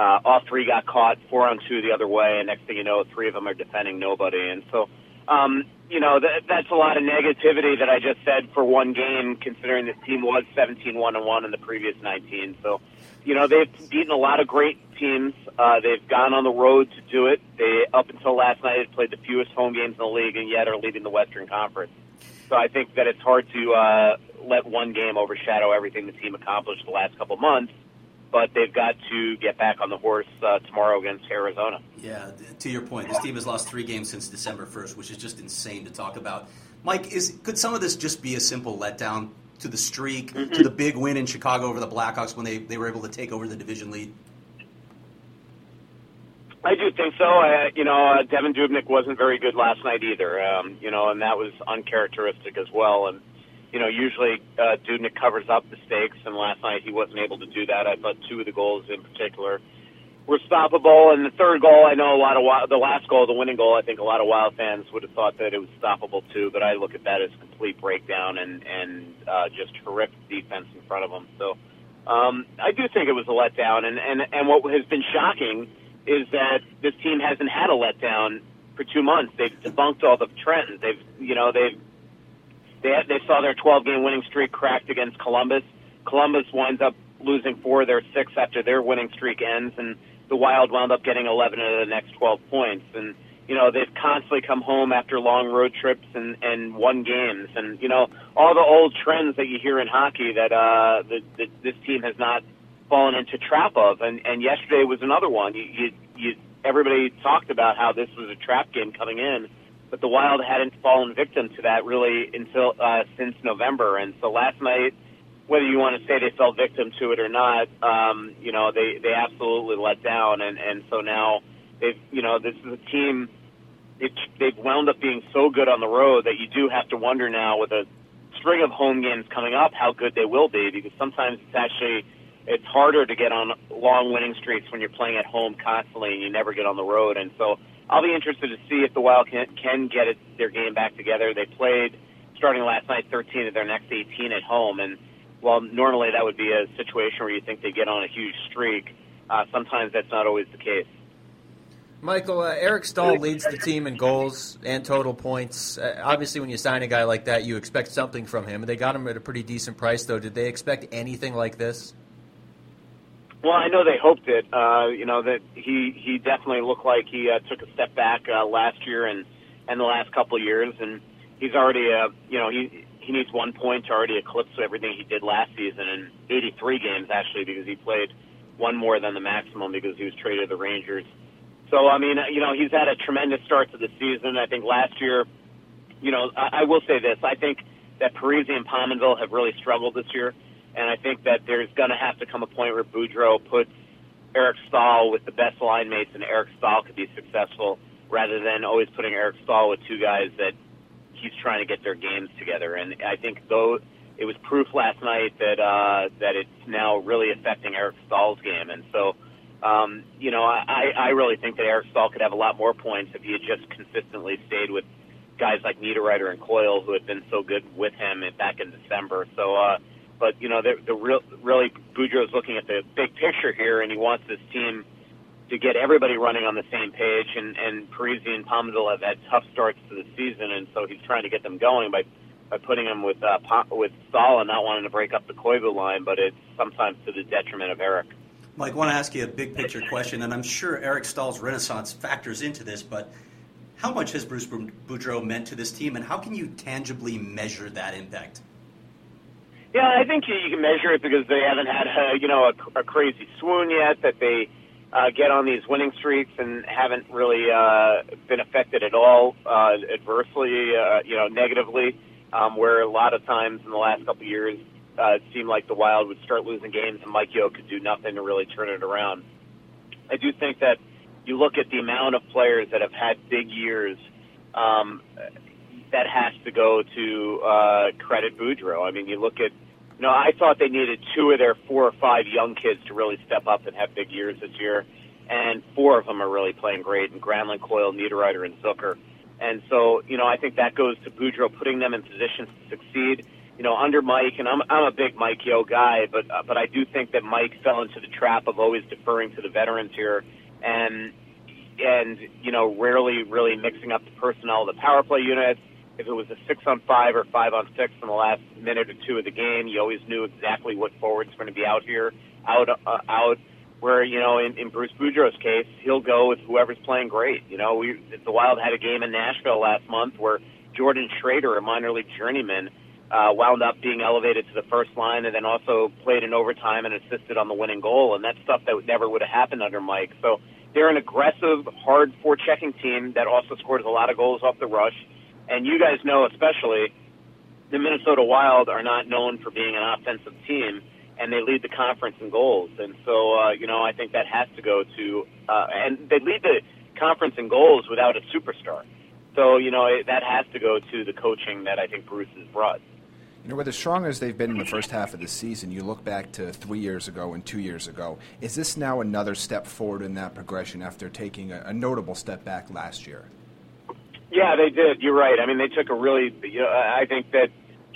uh, all three got caught, four on two the other way, and next thing you know, three of them are defending nobody. And so, um, you know, that, that's a lot of negativity that I just said for one game, considering this team was 17 1 and 1 in the previous 19. So, you know, they've beaten a lot of great teams. Uh, they've gone on the road to do it. They up until last night had played the fewest home games in the league, and yet are leading the Western Conference. So I think that it's hard to uh, let one game overshadow everything the team accomplished the last couple months. But they've got to get back on the horse uh, tomorrow against Arizona. Yeah, to your point, this team has lost three games since December 1st, which is just insane to talk about. Mike, is could some of this just be a simple letdown to the streak, Mm-hmm. to the big win in Chicago over the Blackhawks when they, they were able to take over the division lead? I do think so. Uh, you know, uh, Devan Dubnyk wasn't very good last night either. Um, you know, and that was uncharacteristic as well. And you know, usually uh, Dubnyk covers up mistakes, and last night he wasn't able to do that. I thought two of the goals in particular were stoppable, and the third goal, I know a lot of the last goal, the winning goal, I think a lot of Wild fans would have thought that it was stoppable too. But I look at that as complete breakdown and and uh, just horrific defense in front of them. So. Um, I do think it was a letdown, and, and, and what has been shocking is that this team hasn't had a letdown for two months. They've debunked all the trends. They've, you know, they've they had, they saw their 12 game winning streak cracked against Columbus. Columbus winds up losing four of their six after their winning streak ends, and the Wild wound up getting 11 of the next 12 points. And you know they've constantly come home after long road trips and and won games, and you know all the old trends that you hear in hockey that uh that, that this team has not fallen into trap of. And and yesterday was another one. You you, you everybody talked about how this was a trap game coming in but the Wild hadn't fallen victim to that really until uh, since November. And so last night, whether you want to say they fell victim to it or not, um, you know they they absolutely let down. And and so now they've you know this is a team. It, they've wound up being so good on the road that you do have to wonder now with a string of home games coming up how good they will be because sometimes it's actually it's harder to get on long winning streaks when you're playing at home constantly and you never get on the road. And so I'll be interested to see if the Wild can, can get it, their game back together. They played starting last night 13 of their next 18 at home, and while normally that would be a situation where you think they get on a huge streak, uh, sometimes that's not always the case. Michael, uh, Eric Staal leads the team in goals and total points. Uh, obviously, when you sign a guy like that, you expect something from him. They got him at a pretty decent price, though. Did they expect anything like this? Well, I know they hoped it. Uh, you know that he he definitely looked like he uh, took a step back uh, last year and and the last couple of years, and he's already uh, you know he he needs one point to already eclipse everything he did last season in 83 games actually because he played one more than the maximum because he was traded to the Rangers. So I mean, you know, he's had a tremendous start to the season. I think last year, you know, I, I will say this: I think that Parise and Pominville have really struggled this year. And I think that there's going to have to come a point where Boudreau puts Eric Staal with the best line mates, and Eric Staal could be successful, rather than always putting Eric Staal with two guys that he's trying to get their games together. And I think though it was proof last night that uh, that it's now really affecting Eric Staal's game. And so, um, you know, I, I really think that Eric Staal could have a lot more points if he had just consistently stayed with guys like Niederreiter and Coyle, who had been so good with him back in December. So. uh but you know the real really Boudreau's looking at the big picture here, and he wants this team to get everybody running on the same page. And and Parise and Pominville have had tough starts to the season, and so he's trying to get them going by by putting them with uh, with Staal and not wanting to break up the Koivu line, but it's sometimes to the detriment of Eric. Mike, I want to ask you a big picture question, and I'm sure Eric Staal's renaissance factors into this, but how much has Bruce Boudreau meant to this team, and how can you tangibly measure that impact? Yeah, I think you, can measure it because they haven't had uh, you know a, a crazy swoon yet. That they uh, get on these winning streaks and haven't really uh, been affected at all uh, adversely, uh, you know, negatively. Um, where a lot of times in the last couple of years, uh, it seemed like the Wild would start losing games and Mike Yeo could do nothing to really turn it around. I do think that you look at the amount of players that have had big years. Um, that has to go to uh, credit Boudreau. I mean, you look at, you know, I thought they needed two of their four or five young kids to really step up and have big years this year, and four of them are really playing great, and Granlund, Coyle, Niederreiter, and Zucker. And so, you know, I think that goes to Boudreau putting them in positions to succeed. You know, under Mike, and I'm I'm a big Mike Yeo guy, but uh, but I do think that Mike fell into the trap of always deferring to the veterans here, and and you know, rarely really mixing up the personnel, the power play units if it was a six on five or five on six in the last minute or two of the game, you always knew exactly what forwards going to be out here, out, uh, out. Where you know, in, in Bruce Boudreau's case, he'll go with whoever's playing great. You know, we the Wild had a game in Nashville last month where Jordan Schroeder, a minor league journeyman, uh, wound up being elevated to the first line, and then also played in overtime and assisted on the winning goal. And that's stuff that never would have happened under Mike. So they're an aggressive, hard forechecking team that also scores a lot of goals off the rush. And you guys know, especially, the Minnesota Wild are not known for being an offensive team, and they lead the conference in goals. And so, uh, you know, I think that has to go to, uh, and they lead the conference in goals without a superstar. So, you know, it, that has to go to the coaching that I think Bruce has brought. You know, with as strong as they've been in the first half of the season, you look back to three years ago and two years ago. Is this now another step forward in that progression after taking a, a notable step back last year? Yeah, they did. You're right. I mean, they took a really. You know, I think that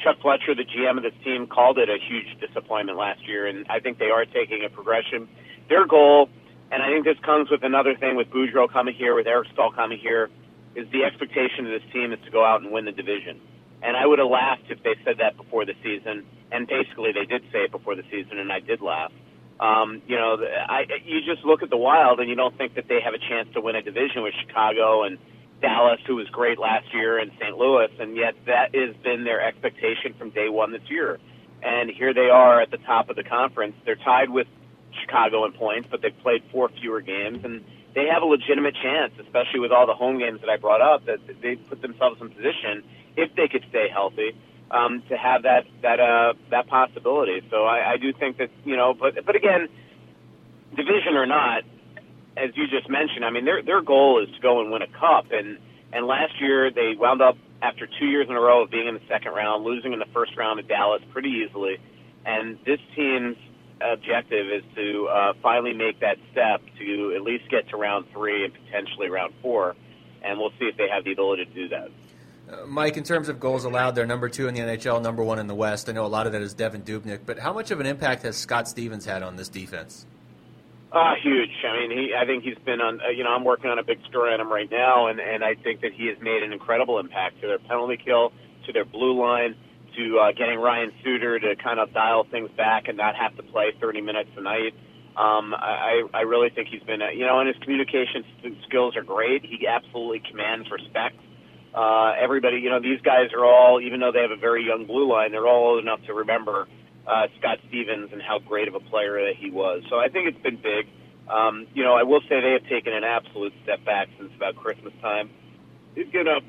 Chuck Fletcher, the GM of this team, called it a huge disappointment last year, and I think they are taking a progression. Their goal, and I think this comes with another thing with Boudreau coming here, with Eric Staal coming here, is the expectation of this team is to go out and win the division. And I would have laughed if they said that before the season, and basically they did say it before the season, and I did laugh. Um, you know, I, you just look at the Wild, and you don't think that they have a chance to win a division with Chicago and Dallas, who was great last year, and St. Louis, and yet that has been their expectation from day one this year. And here they are at the top of the conference. They're tied with Chicago in points, but they've played four fewer games, and they have a legitimate chance, especially with all the home games that I brought up, that they put themselves in position if they could stay healthy um, to have that that uh, that possibility. So I, I do think that you know, but but again, division or not, as you just mentioned, I mean, their their goal is to go and win a cup, and and last year they wound up after two years in a row of being in the second round, losing in the first round to Dallas pretty easily, and this team's objective is to uh, finally make that step to at least get to round three and potentially round four, and we'll see if they have the ability to do that. Uh, Mike, in terms of goals allowed, they're number two in the NHL, number one in the West. I know a lot of that is Devan Dubnyk, but how much of an impact has Scott Stevens had on this defense? Uh, huge. I mean, he. I think he's been on. Uh, you know, I'm working on a big story on him right now, and and I think that he has made an incredible impact to their penalty kill, to their blue line, to uh, getting Ryan Suter to kind of dial things back and not have to play 30 minutes a night. Um, I I really think he's been. Uh, you know, and his communication skills are great. He absolutely commands respect. Uh, everybody, you know, these guys are all, even though they have a very young blue line, they're all old enough to remember uh, Scott Stevens and how great of a player that he was. So I think it's been big. Um, you know, I will say they have taken an absolute step back since about Christmas time. They've given up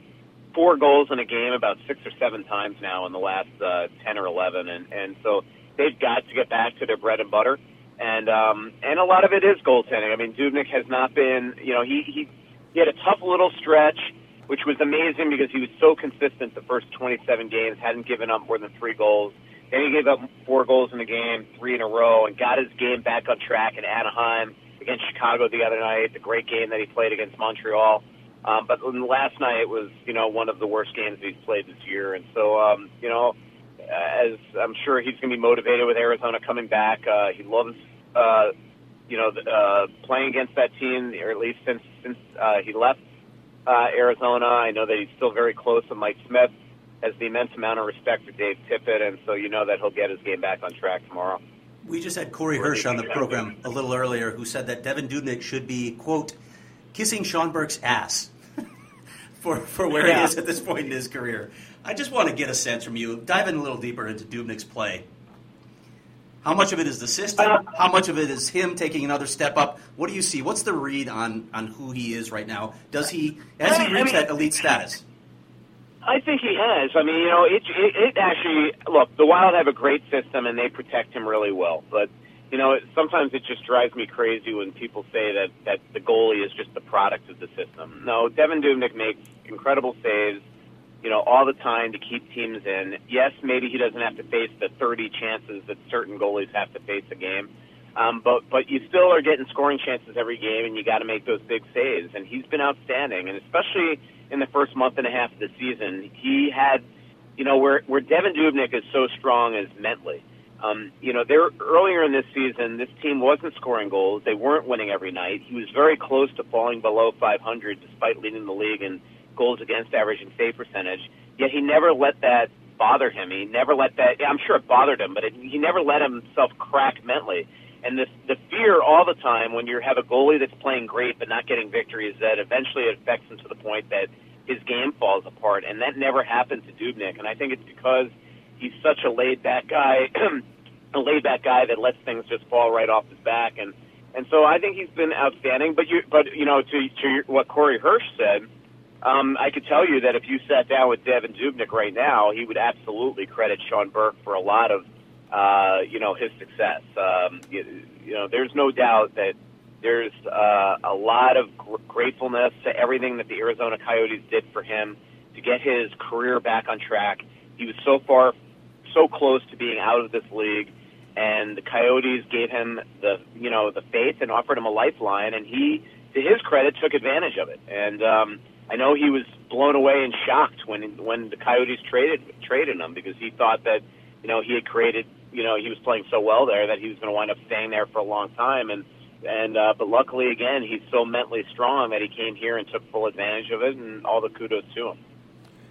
four goals in a game about six or seven times now in the last uh, ten or eleven, and and so they've got to get back to their bread and butter. And um, and a lot of it is goaltending. I mean, Dubnyk has not been. You know, he he he had a tough little stretch, which was amazing because he was so consistent the first 27 games, hadn't given up more than three goals. Then he gave up four goals in a game, three in a row, and got his game back on track in Anaheim against Chicago the other night. The great game that he played against Montreal. Um, but last night it was, you know, one of the worst games he's played this year. And so, um, you know, as I'm sure he's going to be motivated with Arizona coming back. Uh, he loves, uh, you know, uh, playing against that team, or at least since since uh, he left uh, Arizona. I know that he's still very close to Mike Smith has the immense amount of respect for Dave Tippett, and so you know that he'll get his game back on track tomorrow. We just had Corey Hirsch on the program a little earlier who said that Devan Dubnyk should be, quote, kissing Sean Burke's ass for, for where yeah. he is at this point in his career. I just want to get a sense from you, dive in a little deeper into Dubnyk's play. How much of it is the system? How much of it is him taking another step up? What do you see? What's the read on, on who he is right now? Does he has he reached that elite status? I think he has. I mean, you know, it, it, it actually look. The Wild have a great system and they protect him really well. But you know, it, sometimes it just drives me crazy when people say that that the goalie is just the product of the system. No, Devan Dubnyk makes incredible saves. You know, all the time to keep teams in. Yes, maybe he doesn't have to face the 30 chances that certain goalies have to face a game. Um, but but you still are getting scoring chances every game, and you got to make those big saves. And he's been outstanding, and especially in the first month and a half of the season, he had, you know, where where Devan Dubnyk is so strong is mentally. Um, you know, there earlier in this season, this team wasn't scoring goals. They weren't winning every night. He was very close to falling below 500, despite leading the league in goals against average and save percentage. Yet he never let that bother him. He never let that. I'm sure it bothered him, but it, he never let himself crack mentally. And the the fear all the time when you have a goalie that's playing great but not getting victory is that eventually it affects him to the point that his game falls apart. And that never happened to Dubnyk. And I think it's because he's such a laid back guy, a laid back guy that lets things just fall right off his back. And and so I think he's been outstanding. But you but you know to to your, what Corey Hirsch said. Um, I could tell you that if you sat down with Devan Dubnyk right now, he would absolutely credit Sean Burke for a lot of, uh, you know, his success. Um, you, you know, there's no doubt that there's uh, a lot of gr- gratefulness to everything that the Arizona Coyotes did for him to get his career back on track. He was so far, so close to being out of this league, and the Coyotes gave him the, you know, the faith and offered him a lifeline, and he, to his credit, took advantage of it. And um, I know he was blown away and shocked when when the Coyotes traded traded him because he thought that you know he had created you know he was playing so well there that he was going to wind up staying there for a long time and and uh, but luckily again he's so mentally strong that he came here and took full advantage of it and all the kudos to him.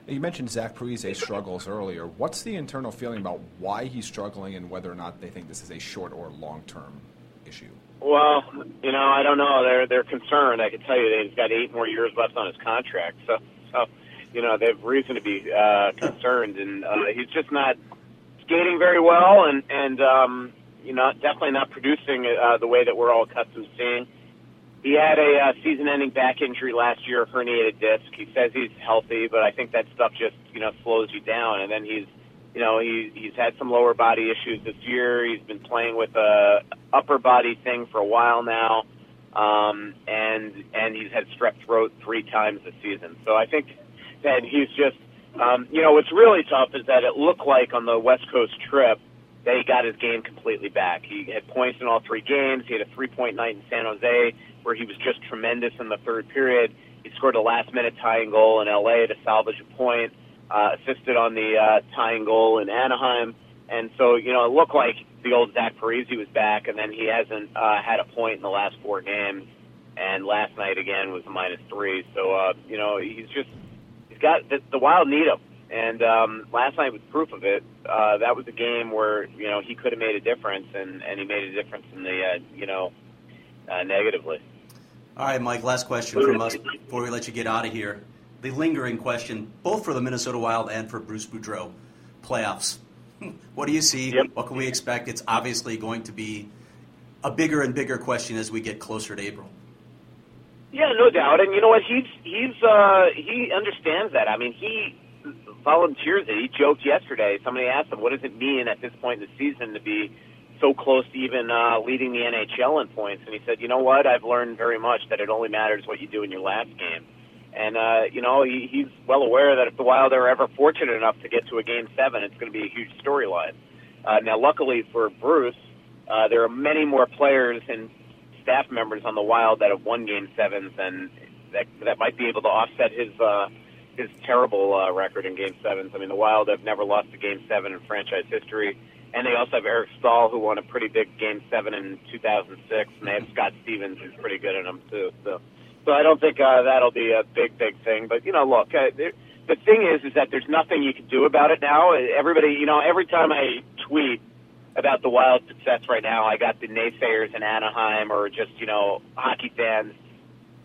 You mentioned Zach Parise struggles earlier. What's the internal feeling about why he's struggling and whether or not they think this is a short or long term issue? Well, you know, I don't know. They're they're concerned. I can tell you that he's got eight more years left on his contract. So, so you know, they have reason to be uh, concerned, and uh, he's just not skating very well, and and um, you know, definitely not producing uh, the way that we're all accustomed to seeing. He had a uh, season-ending back injury last year, herniated disc. He says he's healthy, but I think that stuff just you know slows you down. And then he's you know, he, he's had some lower body issues this year. He's been playing with a upper body thing for a while now, um, and and he's had strep throat three times this season. So I think that he's just, um, you know, what's really tough is that it looked like on the West Coast trip that he got his game completely back. He had points in all three games. He had a three-point night in San Jose where he was just tremendous in the third period. He scored a last-minute tying goal in LA to salvage a point uh, assisted on the uh, tying goal in Anaheim. And so, you know, it looked like the old Zach Parise was back, and then he hasn't uh, had a point in the last four games. And last night again was a minus three. So, uh, you know, he's just he's got the, the Wild need him. And um, last night was proof of it. Uh, that was a game where you know he could have made a difference, and and he made a difference in the uh, you know uh, negatively. All right, Mike. Last question from us before we let you get out of here the lingering question, both for the Minnesota Wild and for Bruce Boudreau, playoffs. What do you see? Yep. What can we expect? It's obviously going to be a bigger and bigger question as we get closer to April. Yeah, no doubt. And you know what? He's he's uh, he understands that. I mean, he volunteers it. He joked yesterday. Somebody asked him, "What does it mean at this point in the season to be so close to even uh, leading the NHL in points?" And he said, "You know what? I've learned very much that it only matters what you do in your last game." And uh, you know, he, he's well aware that if the Wild are ever fortunate enough to get to a game seven, it's going to be a huge storyline. Uh, now, luckily for Bruce, uh, there are many more players and staff members on the Wild that have won game sevens, and that that might be able to offset his uh, his terrible uh, record in game sevens. I mean, the Wild have never lost a game seven in franchise history, and they also have Eric Staal, who won a pretty big game seven in 2006, and they have Scott Stevens, who's pretty good in them too. So. So I don't think uh, that'll be a big, big thing. But you know, look, uh, there, the thing is, is that there's nothing you can do about it now. Everybody, you know, every time I tweet about the Wild success right now, I got the naysayers in Anaheim or just you know hockey fans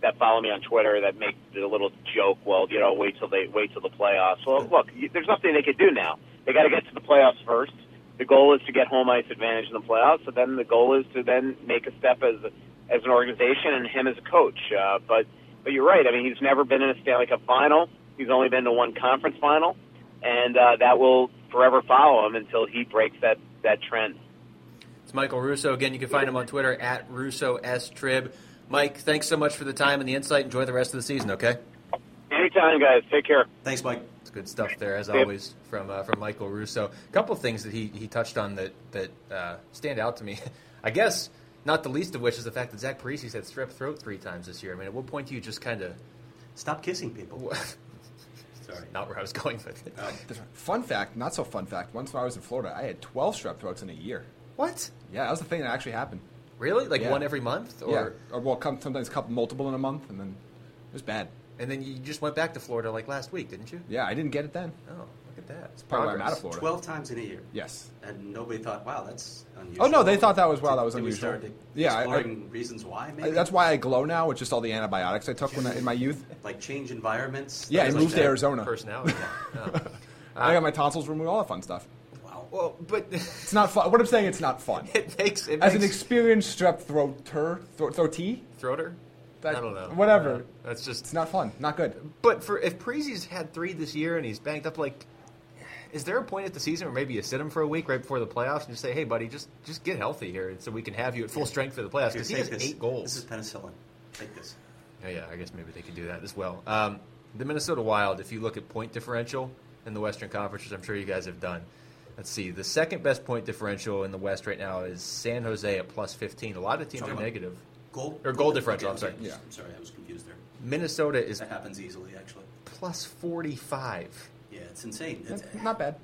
that follow me on Twitter that make the little joke. Well, you know, wait till they wait till the playoffs. Well, look, there's nothing they can do now. They got to get to the playoffs first. The goal is to get home ice advantage in the playoffs. So then the goal is to then make a step as as an organization and him as a coach. Uh, but but you're right. I mean, he's never been in a Stanley Cup final. He's only been to one conference final, and uh, that will forever follow him until he breaks that that trend. It's Michael Russo. Again, you can find him on Twitter at Russo S Trib. Mike, thanks so much for the time and the insight. Enjoy the rest of the season, okay? Anytime, guys. Take care. Thanks, Mike. It's good stuff there, as always, from uh, from Michael Russo. A couple of things that he, he touched on that that uh, stand out to me. I guess not the least of which is the fact that Zach Parise had strep throat three times this year. I mean, at what point do you just kind of stop kissing people? Sorry, not where I was going with it. Uh, fun fact, not so fun fact. Once when I was in Florida, I had 12 strep throats in a year. What? Yeah, that was the thing that actually happened. Really? Like Yeah. one every month? Or yeah, or well, come, sometimes couple multiple in a month, and then it was bad. And then you just went back to Florida like last week, didn't you? Yeah, I didn't get it then. Oh, look at that. It's Probably why I'm out of Florida. Twelve times in a year. Yes. And nobody thought, wow, that's unusual. Oh no, they thought that was wow, that was Did we unusual. start to- yeah, I- I- exploring reasons why. Maybe I- that's why I glow now with just all the antibiotics I took when I, in my youth. like change environments. Yeah, I moved like to. Arizona. Personality. Yeah. Oh. I got my tonsils removed, all that fun stuff. Wow. Well, but It's not fun. What I'm saying, it's not fun. it makes it As an experienced strep throater, thro- throatee, throater. That- I don't know. whatever. Uh, that's just. it's not fun. Not good. But for if Parise's had three this year and he's banged up, like, is there a point at the season where maybe you sit him for a week right before the playoffs and just say, "Hey, buddy, just just get healthy here, so we can have you at full strength for the playoffs"? Because he has this. eight goals. This is penicillin. Take this. Oh, yeah, I guess maybe they could do that as well. Um, the Minnesota Wild, if you look at point differential in the Western Conference, which I'm sure you guys have done, let's see. The second best point differential in the West right now is San Jose at plus 15. A lot of teams Talking are negative. Goal Or goal differential, I'm sorry. Yeah. I'm sorry, I was confused there. Minnesota is That happens easily, actually. plus 45. Yeah, it's insane. It's, Not bad.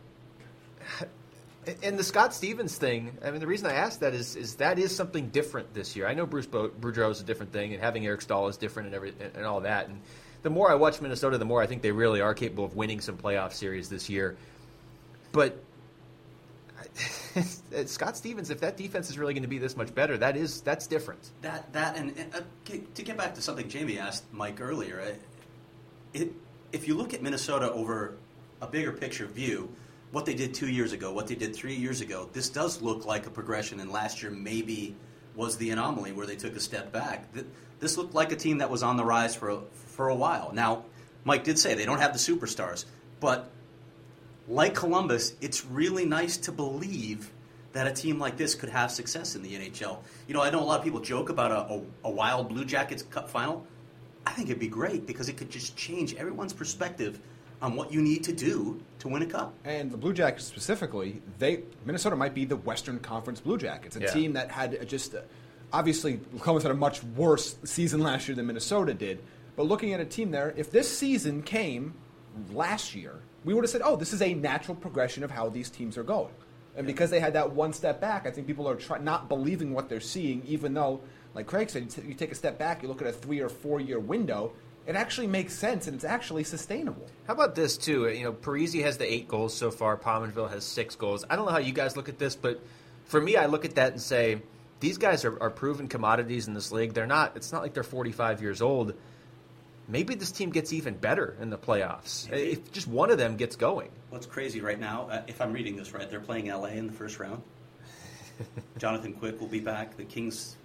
And the Scott Stevens thing, I mean, the reason I asked that is, is that is something different this year. I know Bruce Bo- Boudreau is a different thing, and having Eric Staal is different, and every and all that. And the more I watch Minnesota, the more I think they really are capable of winning some playoff series this year. But Scott Stevens, if that defense is really going to be this much better, that is that's different. that that and, and uh, to get back to something Jaime asked Mike earlier, uh, it, if you look at Minnesota over a bigger picture view, what they did two years ago, what they did three years ago, this does look like a progression. And last year maybe was the anomaly where they took a step back. This looked like a team that was on the rise for a, for a while. Now, Mike did say they don't have the superstars, but like Columbus, it's really nice to believe that a team like this could have success in the NHL. You know, I know a lot of people joke about a, a, a wild Blue Jackets Cup final. I think it'd be great because it could just change everyone's perspective on what you need to do to win a cup. And the Blue Jackets specifically, they Minnesota might be the Western Conference Blue Jackets, a Yeah. team that had just uh, obviously Columbus had a much worse season last year than Minnesota did. But looking at a team there, if this season came last year, we would have said, "Oh, this is a natural progression of how these teams are going." And because they had that one step back, I think people are try- not believing what they're seeing, even though, like Craig said, you t- you take a step back, you look at a three or four year window, it actually makes sense and it's actually sustainable. How about this too? You know, Parise has the eight goals so far. Pominville has six goals. I don't know how you guys look at this, but for me, I look at that and say these guys are, are proven commodities in this league. They're not. It's not like they're 45 years old. Maybe this team gets even better in the playoffs Maybe. if just one of them gets going. What's crazy right now, uh, if I'm reading this right, they're playing LA in the first round. Jonathan Quick will be back. The Kings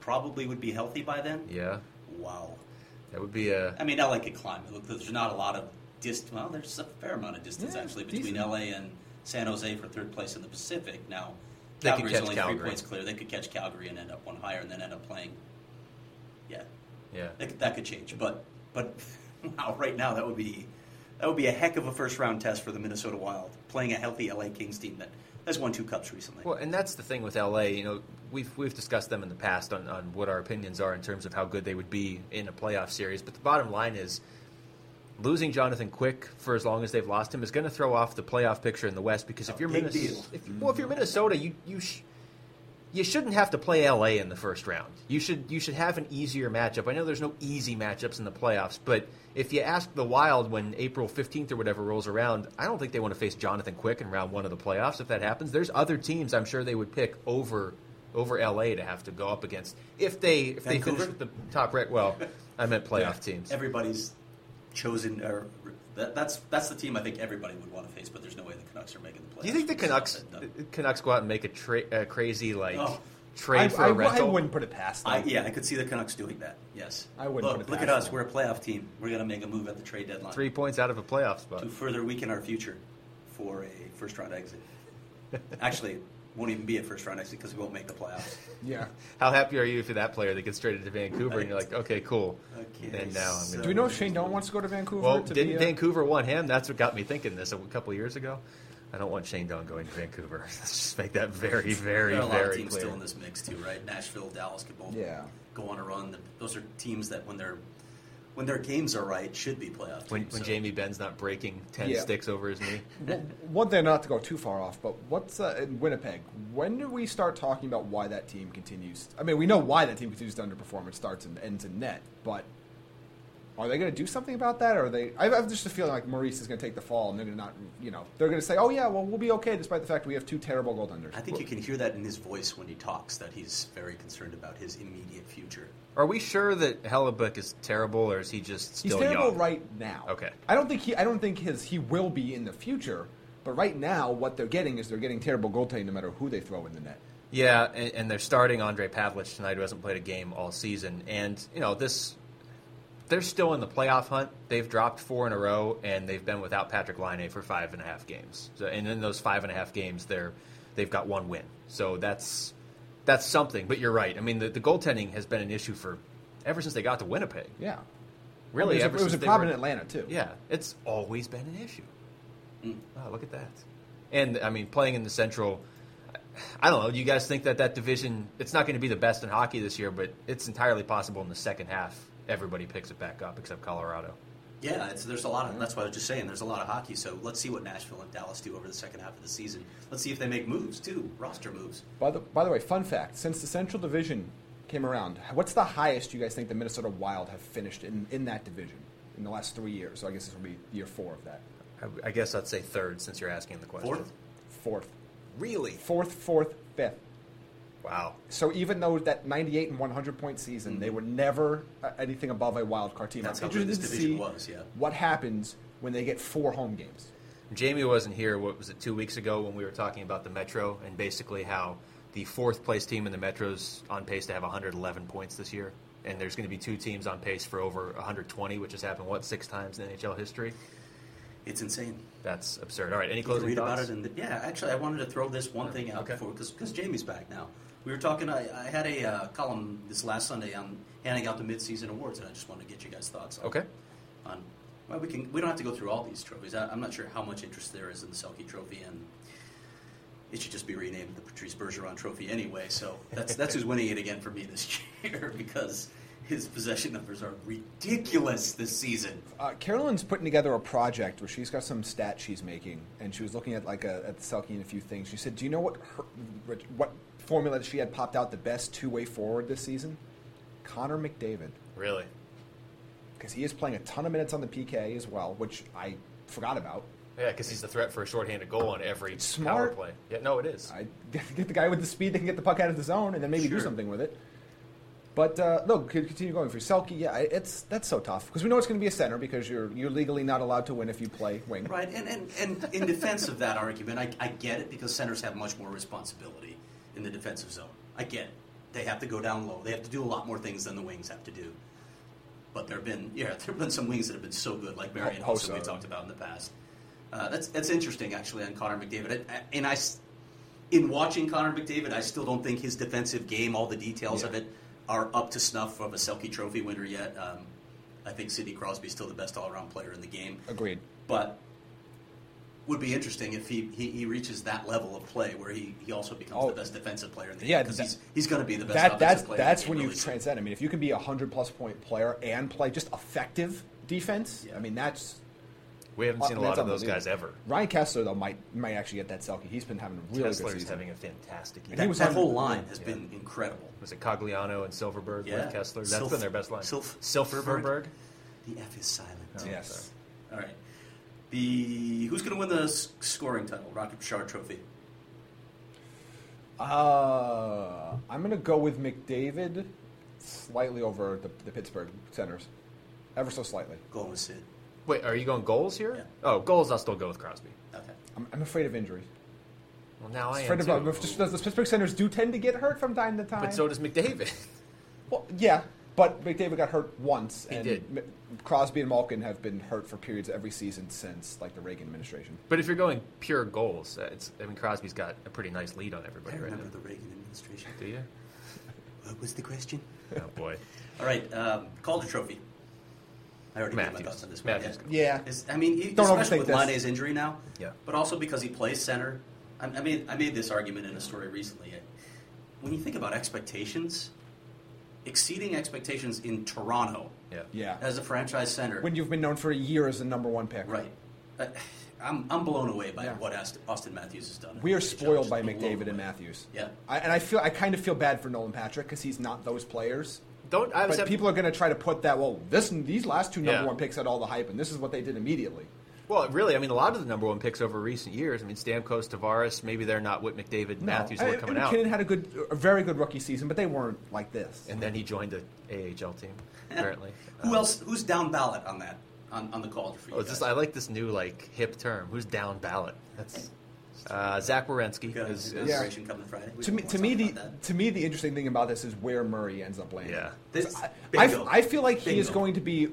probably would be healthy by then. Yeah, Wow. That would be a. I mean, LA could climb. Look, There's not a lot of distance. Well, there's a fair amount of distance Yeah, actually between decent. LA and San Jose for third place in the Pacific. Now, They could Calgary's catch only Calgary. three points clear. They could catch Calgary and end up one higher, and then end up playing. Yeah, Yeah. that could, that could change. But but wow, right now that would be that would be a heck of a first round test for the Minnesota Wild playing a healthy LA Kings team that has won two cups recently. Well, and that's the thing with LA. You know, we've we've discussed them in the past on, on what our opinions are in terms of how good they would be in a playoff series. But the bottom line is, losing Jonathan Quick for as long as they've lost him is going to throw off the playoff picture in the West. Because if you're Minnesota, if, well, if you're Minnesota, you you sh- you shouldn't have to play LA in the first round. You should you should have an easier matchup. I know there's no easy matchups in the playoffs, but if you ask the Wild when April 15th or whatever rolls around, I don't think they want to face Jonathan Quick in round 1 of the playoffs if that happens. There's other teams I'm sure they would pick over over LA to have to go up against if they if they finish with the top rank. Well, I meant playoff teams. Everybody's chosen, or that, that's that's the team I think everybody would want to face. But there's no way the Canucks are making the playoffs. Do you think the Canucks said. Canucks go out and make a tra- uh, crazy like Oh. trade I, for I- a I rental? wouldn't put it past them. I, yeah, I could see the Canucks doing that. Yes, I wouldn't Look, put it look at us. them. We're a playoff team. We're going to make a move at the trade deadline Three points out of a playoff spot. to further weaken our future for a first round exit. Actually, won't even be a first round exit because we won't make the playoffs. yeah. How happy are you for that player that gets traded to Vancouver and you're like, okay, cool. Okay, and now I'm so- Do we know if Shane Doan wants to go to Vancouver? well, to didn't be, Vancouver want him? That's what got me thinking this a couple years ago. I don't want Shane Doan going to Vancouver. Let's just make that very, very, there are a lot of very teams clear. still in this mix too, right? Nashville, Dallas could both Yeah. go on a run. Those are teams that when they're when their games are right should be playoff teams. when when So- Jamie Benn's not breaking ten Yeah. sticks over his knee. Well, one thing, not to go too far off, but what's uh, in Winnipeg? When do we start talking about why that team continues? I mean, we know why that team continues to underperform. It starts and ends in net, but Are they going to do something about that, or are they? I have just a feeling like Maurice is going to take the fall, and they're going to not, you know, they're going to say, "Oh yeah, well we'll be okay," despite the fact we have two terrible goaltenders. I think you can hear that in his voice when he talks that he's very concerned about his immediate future. Are we sure that Hellebuyck is terrible, or is he just still He's terrible young? right now. Okay. I don't think he. I don't think his he will be in the future. But right now, what they're getting is they're getting terrible goaltending no matter who they throw in the net. Yeah, and, and they're starting Ondrej Pavelec tonight, who hasn't played a game all season. And you know this, they're still in the playoff hunt. They've dropped four in a row, and they've been without Patrik Laine for five and a half games. So, and in those five and a half games, they're they've got one win. So that's that's something. But you're right. I mean, the, the goaltending has been an issue for ever since they got to Winnipeg. Yeah. Really, it was, ever a, it was since a problem in Atlanta too. Yeah, it's always been an issue. Oh, look at that. And I mean, playing in the Central, I don't know. Do you guys think that that division? It's not going to be the best in hockey this year, but it's entirely possible in the second half everybody picks it back up except Colorado. Yeah, it's, there's a lot of. That's what I was just saying. There's a lot of hockey. So let's see what Nashville and Dallas do over the second half of the season. Let's see if they make moves too, roster moves. By the by the way, fun fact: since the Central Division came around, what's the highest you guys think the Minnesota Wild have finished in, in that division in the last three years? So I guess this will be year four of that. I, I guess I'd say third since you're asking the question. Fourth. Fourth, Really? fourth, fourth, fifth. Wow. So even though that 98 and 100 point season, they were never uh, anything above a wild card team. That's I'm how good interested this to division see was, yeah. what happens when they get four home games. Jaime wasn't here. What was it? Two weeks ago when we were talking about the Metro and basically how the fourth place team in the Metro's on pace to have 111 points this year, and there's going to be two teams on pace for over 120, which has happened what six times in NHL history. It's insane. That's absurd. All right, any You can closing read thoughts? about it. And yeah, actually, I wanted to throw this one thing out Okay. before because Jaime's back now. We were talking. I, I had a uh, column this last Sunday on handing out the midseason awards, and I just wanted to get you guys' thoughts. On, Okay. On well, we can. We don't have to go through all these trophies. I, I'm not sure how much interest there is in the Selke Trophy, and it should just be renamed the Patrice Bergeron Trophy anyway. So that's that's who's winning it again for me this year because his possession numbers are ridiculous this season. Uh, Carolyn's putting together a project where she's got some stats she's making, and she was looking at like a, at the Selke and a few things. She said, "Do you know what her, what formula that she had popped out the best two way forward this season? Connor McDavid, Really? because he is playing a ton of minutes on the PK as well, which I forgot about. Yeah, because he's the threat for a shorthanded goal on every It's power smart. play. Yeah, no, it is. I get the guy with the speed that can get the puck out of the zone and then maybe do something with it. But uh, no, continue going for Selke. Yeah, it's that's so tough because we know it's going to be a center because you're you're legally not allowed to win if you play wing. Right, and, and, and in defense of that argument, I, I get it because centers have much more responsibility in the defensive zone. I get it. They have to go down low. They have to do a lot more things than the wings have to do. But there have been yeah, there have been some wings that have been so good, like Marian Ho- Hossa we talked about in the past. Uh, that's that's interesting actually on Connor McDavid, I- I- and I, in watching Connor McDavid, I still don't think his defensive game, all the details of it, are up to snuff of a Selke Trophy winner yet. Um, I think Sidney Crosby is still the best all-around player in the game. Agreed. But would be interesting if he, he, he reaches that level of play where he, he also becomes Oh. the best defensive player in the Yeah, game because he's, he's going to be the best That offensive that's player. in that's the game when you really soon. transcend. I mean, if you can be a hundred plus point player and play just effective defense, Yeah. I mean that's. we haven't seen a lot of those guys ever. Ryan Kesler though might might actually get that Selke. He's been having a really good season. having a fantastic year. And he was that whole line has Yeah. been incredible. was it Cogliano and Silverberg Yeah. with Kesler? That's Silf- been their best line. Silf- Silverberg. The F is silent. yes. All right. The who's going to win the s- scoring title? Rocket Bouchard Trophy. Uh, I'm going to go with McDavid, slightly over the, the Pittsburgh centers, ever so slightly. Going with Sid. Wait, are you going goals here? Yeah. Oh, goals. I'll still go with Crosby. Okay. I'm, I'm afraid of injuries. Well, now I am Afraid of, too. just- the Pittsburgh centers do tend to get hurt from time to time. But so does McDavid. Well, yeah, but McDavid got hurt once, He and did. M- Crosby and Malkin have been hurt for periods every season since like the Reagan administration. but if you're going pure goals, uh, it's. I mean, Crosby's got a pretty nice lead on I everybody right remember now. the Reagan administration. Do you? What was the question? Oh boy. All right, um, Calder Trophy. I already gave my Matthews. thoughts on this one. Matthews. Yeah, Is- I mean, Don't especially with this. Laine's injury now. Yeah. But also because he plays center. I, I made I made this argument in a story recently. When you think about expectations, exceeding expectations in Toronto Yeah. yeah. as a franchise center, when you've been known for a year as the number one pick, right? Uh, I'm, I'm blown away by Yeah. what Auston Matthews has done. We are spoiled blown by away. McDavid and Matthews. Yeah. I, and I feel I kind of feel bad for Nolan Patrick because he's not those players. Don't I was But people are going to try to put that. Well, this these last two number Yeah. one picks had all the hype, and this is what they did immediately. Well, really, I mean, a lot of the number one picks over recent years. I mean, Stamkos, Tavares, maybe they're not what McDavid, Matthews were coming and out. MacKinnon had a good, a very good rookie season, but they weren't like this. And then he joined the AHL team, apparently. Who else? Who's down ballot on that? On, on the call for you Oh, it's guys? just, I like this new like hip term. Who's down ballot? That's uh, Zach Werenski. Got Is, is- inauguration coming Friday. We to me, wanna me, the to me, the interesting thing about this is where Murray ends up landing. Yeah. This- I, bingo. I feel like he is going to be,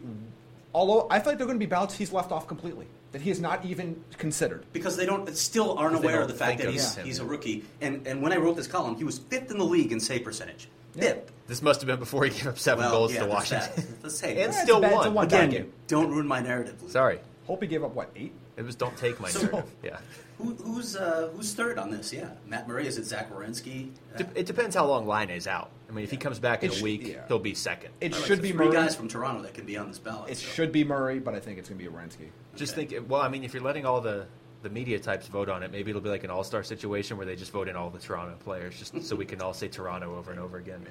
although I feel like they're going to be ballots he's left off completely. That he is not even considered. because they don't still aren't aware of the fact that he's he's a rookie. And and when I wrote this column, he was fifth in the league in save percentage. Fifth. this must have been before he gave up seven Well, goals yeah, to Washington. Let's say and Yeah, still a bad- won. one- again. game. Don't ruin my narrative. Luke. Sorry, he gave up what eight? it was don't take my So- narrative. Yeah. Who, who's uh, who's third on this? Yeah, Matt Murray. Is it Zach Werenski? Uh, Dep- It depends how long Laine is out. I mean, if he comes back in It a sh- week, yeah. he'll be second. It all right, should so be three Murray. guys from Toronto that can be on this ballot. It so. should be Murray, but I think it's going to be Orensky. Just Okay. think, well, I mean, if you're letting all the the media types vote on it, maybe it'll be like an all star situation where they just vote in all the Toronto players, just so we can all say Toronto over and over again.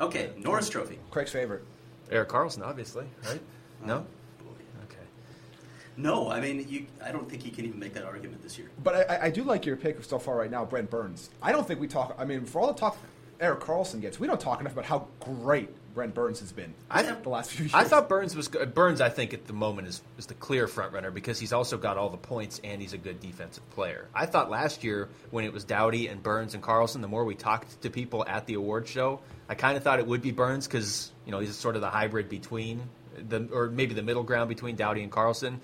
Okay, Norris Trophy. Craig's favorite. Erik Karlsson, obviously, right? Uh, no. Okay. No, I mean, you, I don't think he can even make that argument this year. But I, I do like your pick so far right now, Brent Burns. I don't think we talk. I mean, for all the talk Erik Karlsson gets, we don't talk enough about how great Brent Burns has been I, the last few years. I thought Burns was good. Burns. I think at the moment is is the clear front runner because he's also got all the points and he's a good defensive player. I thought last year when it was Doughty and Burns and Karlsson, the more we talked to people at the award show, I kind of thought it would be Burns because you know he's sort of the hybrid between the or maybe the middle ground between Doughty and Karlsson.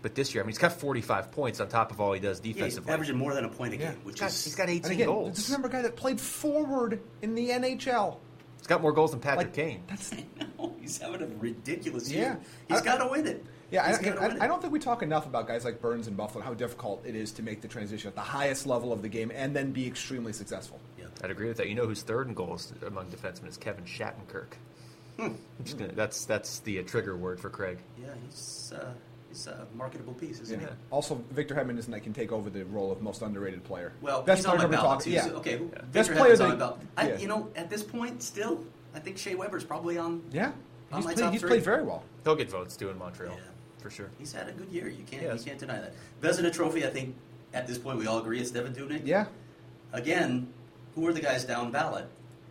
But this year, I mean, he's got 45 points on top of all he does Yeah, he's defensively. averaging more than a point a game, Yeah. which he's got, is he's got 18 again, goals. just remember a guy that played forward in the NHL. He's got more goals than Patrick Like Kane. that's No, he's having a ridiculous Yeah. year. He's I- got to win it. Yeah, He's I, I. I don't think we talk enough about guys like Burns and Buffalo, how difficult it is to make the transition at the highest level of the game and then be extremely successful. Yeah. I'd agree with that. You know who's third in goals among defensemen is Kevin Shattenkirk. I'm just gonna, that's that's the uh, trigger word for Craig. Yeah, he's uh, he's a uh, marketable piece, isn't Yeah. he? Also, Victor Hedman that can take over the role of most underrated player. Well, Best he's on my ballot talk- Yeah. okay, Yeah. Best Victor player Hedman's on my ballot. I, yeah. You know, at this point, still, I think Shea Weber's probably on. Yeah, On he's, my played, top he's three. played very well. He'll get votes too in Montreal Yeah. for sure. He's had a good year. You can't you can't deny that. Vezina Trophy, I think at this point we all agree it's Devan Dubnyk. Yeah, Again, who are the guys down ballot?